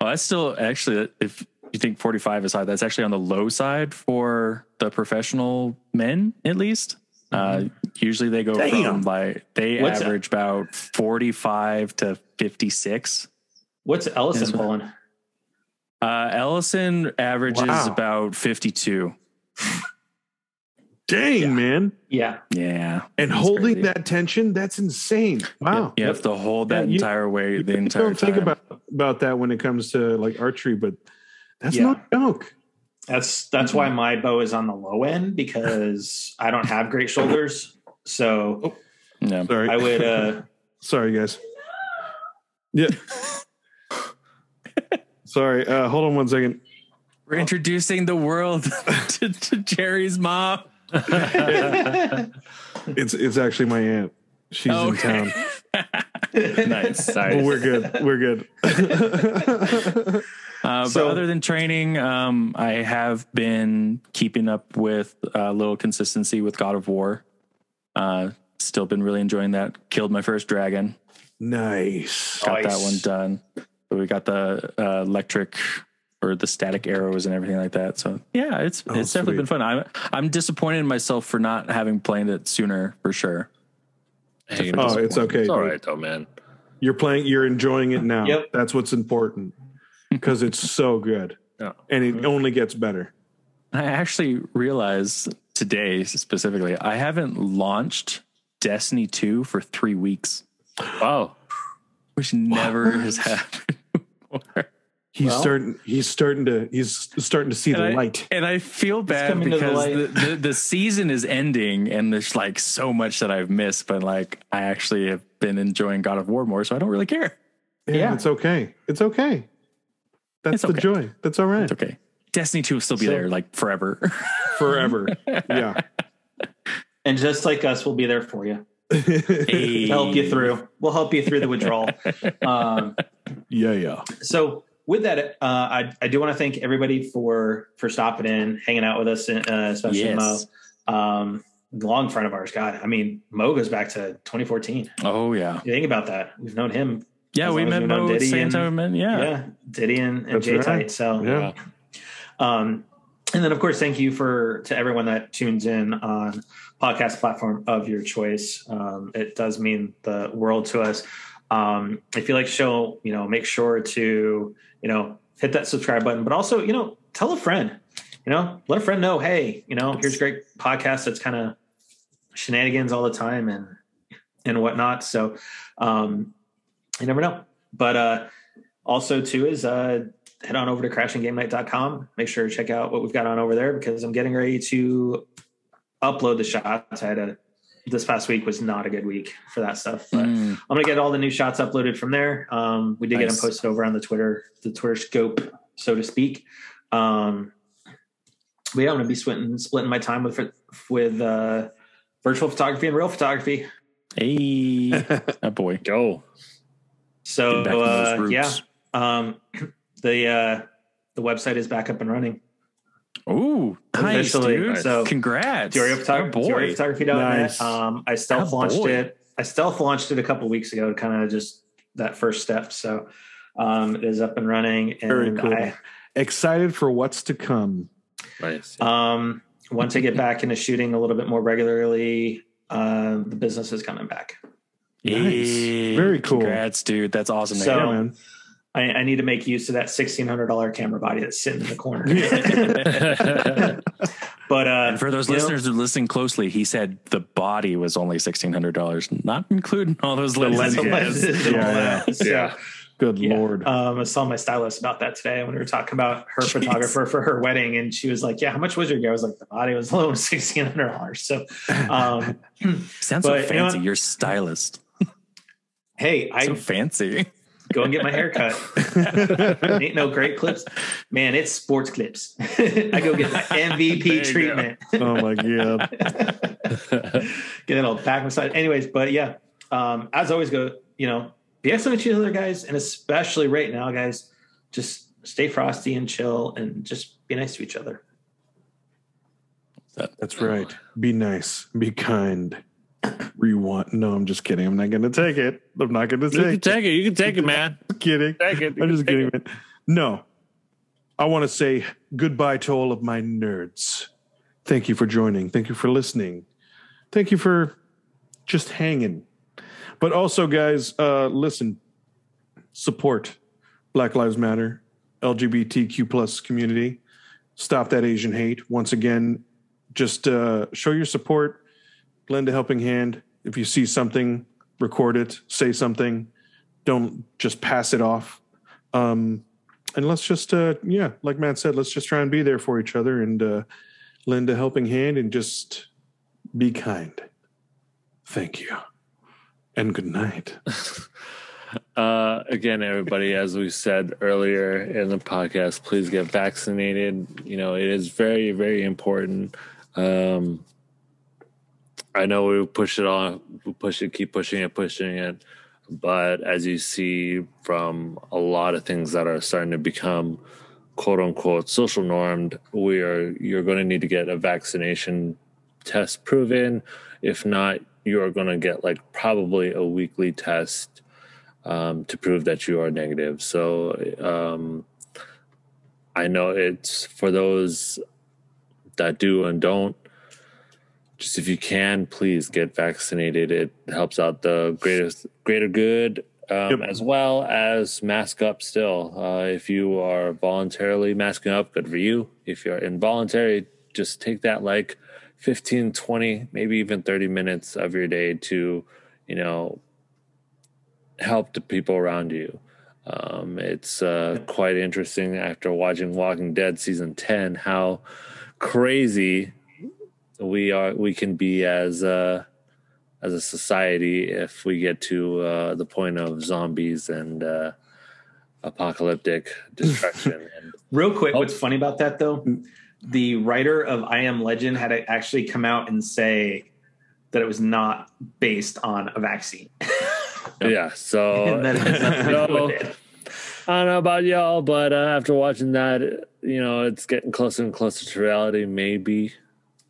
Well, that's still actually, if you think 45 is high, that's actually on the low side for the professional men, at least. Uh, usually they go Damn. from like, they What's that? average about 45 to 56. What's Ellison pulling? Uh, Ellison averages Wow. about 52. Dang, man. Yeah. Yeah. And That's holding crazy. that tension, that's insane. Wow. You have to hold that Yeah, you- entire weight the You entire don't think about about that when it comes to like archery, but that's Yeah. no joke. That's that's why my bow is on the low end because I don't have great shoulders. So no, Sorry. I would uh Sorry, guys. Yeah. Sorry. Uh, hold on one second. We're introducing the world to, to Jerry's mom. It's it's actually my aunt. She's in Okay. town. nice. But we're good. We're good. Uh, So- but other than training, um, I have been keeping up with a little consistency with God of War. Uh, still been really enjoying that. Killed my first dragon. nice. Got that one done. But we got the uh, electric or the static arrows and everything like that. So yeah, it's Oh, it's definitely sweet. been fun. I'm I'm disappointed in myself for not having played it sooner for sure. Hey, Oh, it's- it's okay, It's all dude. right though, man. You're playing. You're enjoying it now. Yep. That's what's important because it's so good, Yeah. and it only gets better. I actually realized today specifically, I haven't launched Destiny 2 for three weeks, Wow. which never has happened before. He's Well- starting. He's starting to. He's starting to see the I, light. and I feel bad coming to the because the, the, the season is ending and there's like so much that I've missed, but like I actually have been enjoying God of War more, so I don't really care. Yeah, Yeah. it's okay. It's okay. That's It's the okay. joy. That's all right. It's okay. Destiny 2 will still be So- there like forever. Forever. yeah. and just like us, we'll be there for you. Hey. Help you through. We'll help you through the withdrawal. Um Yeah. Yeah. so with that, uh, I, I do want to thank everybody for for stopping in, hanging out with us, uh, especially Yes. Mo. Um, long friend of ours. God, I mean, Mo goes back to 2014. Oh yeah. You think about that. We've known him. Yeah, we long as met we've known Mo at the Diddy same and- time we met. Yeah, Yeah. Diddy and, and That's J right. Tight. So Yeah. Um, and then, of course, thank you for to everyone that tunes in on podcast platform of your choice. Um, it does mean the world to us. Um, if you like show, you know, make sure to you know hit that subscribe button, but also you know tell a friend. You know, let a friend know, hey, you know, here's a great podcast that's kind of shenanigans all the time and and whatnot. So um, you never know. But uh, also too is uh, head on over to crashinggamenight.com. Make sure to check out what we've got on over there because I'm getting ready to upload the shots. I had a this past week was not a good week for that stuff. But Mm. I'm gonna get all the new shots uploaded from there. Um, we did get them posted over on the Twitter, the Twitter scope, so to speak. Um, but yeah, I'm gonna be splitting splitting my time with with uh, virtual photography and real photography. Hey, that boy. Go. So Get back to those uh, yeah, um, the uh, the website is back up and running. Ooh, nice, Officially, dude. so- Congrats. Theory of Oh, Photography, boy. Theory of Photography.net. Nice. Um, I stealth Oh, launched boy. it. I stealth launched it a couple weeks ago, to kind of just that first step. So um, it is up and running. And Very cool. I, Excited for what's to come. Nice. um, once I get back into shooting a little bit more regularly, uh, the business is coming back. Hey, Very cool. Congrats, dude. That's awesome. So- Yeah, man. I, I need to make use of that sixteen hundred dollar camera body that's sitting in the corner. but uh, and for those you know, listeners who listen closely, he said the body was only sixteen hundred dollars, not including all those lenses. the he has. lenses and all Yeah, that. So, yeah. Good Yeah. lord. Um, I saw my stylist about that today when we were talking about her Jeez. photographer for her wedding, and she was like, "Yeah, how much was your gear?" I was like, "The body was low, sixteen hundred dollars." So, um, Sounds But, so you know fancy. You're stylist. hey, I So fancy. Go and get my hair cut. Ain't no great clips, man. It's sports clips. I go get my There you MVP go. treatment. oh my god. get it all back massage. Anyways, but yeah, um, as always, go. You know, be excellent to each other, guys, and especially right now, guys, just stay frosty and chill, and just be nice to each other. That's right. Be nice. Be kind. Rewind. No, I'm just kidding. I'm not going to take it. I'm not going to You can take it. take it. You can take it, man. I'm kidding. Take it. You I'm just kidding, it. man. No. I want to say goodbye to all of my nerds. Thank you for joining. Thank you for listening. Thank you for just hanging. But also, guys, uh, listen, support Black Lives Matter, LGBTQ plus community. Stop that Asian hate. Once again, just uh, show your support. Lend a helping hand. If you see something, record it. Say something. Don't just pass it off. Um, and let's just, uh, yeah, like Matt said, let's just try and be there for each other and uh, lend a helping hand and just be kind. Thank you. And good night. Uh, again, everybody, as we said earlier in the podcast, please get vaccinated. You know, it is very, very important. Um, I know we push it on, push it, keep pushing it, pushing it. But as you see from a lot of things that are starting to become quote unquote social normed, we are you're going to need to get a vaccination test proven. If not, you are going to get like probably a weekly test um, to prove that you are negative. So um, I know it's for those that do and don't. Just if you can, please get vaccinated. It helps out the greatest greater good, um, Yep. as well as mask up. Still, uh, if you are voluntarily masking up, good for you. If you're involuntary, just take that like 15, 20, maybe even 30 minutes of your day to, you know, help the people around you. Um, it's uh, quite interesting after watching Walking Dead season 10 how crazy we are we can be as a as a society if we get to uh, the point of zombies and uh, apocalyptic destruction and Real quick, Oh. what's funny about that though? The writer of I Am Legend had to actually come out and say that it was not based on a vaccine. yeah so and that it has nothing to do so- I don't know about y'all, but uh, after watching that, you know, it's getting closer and closer to reality, maybe.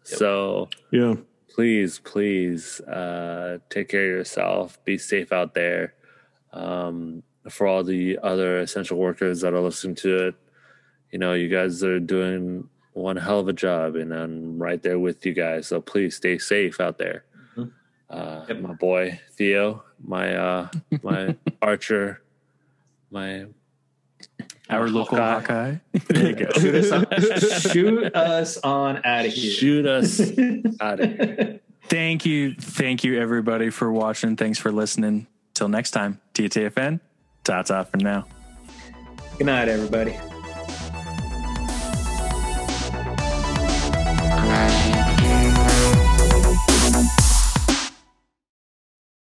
So Yeah. please, please uh, take care of yourself. Be safe out there. Um, for all the other essential workers that are listening to it, you know, you guys are doing one hell of a job, and I'm right there with you guys. So please stay safe out there. Mhm. Uh, Yep. My boy Theo, my uh, my archer, my Our local Hawkeye. Hawkeye. There you go. Shoot us on, shoot us on out of here. shoot us out of here. Thank you. Thank you, everybody, for watching. Thanks for listening. Till next time, TTFN, ta ta for now. Good night, everybody.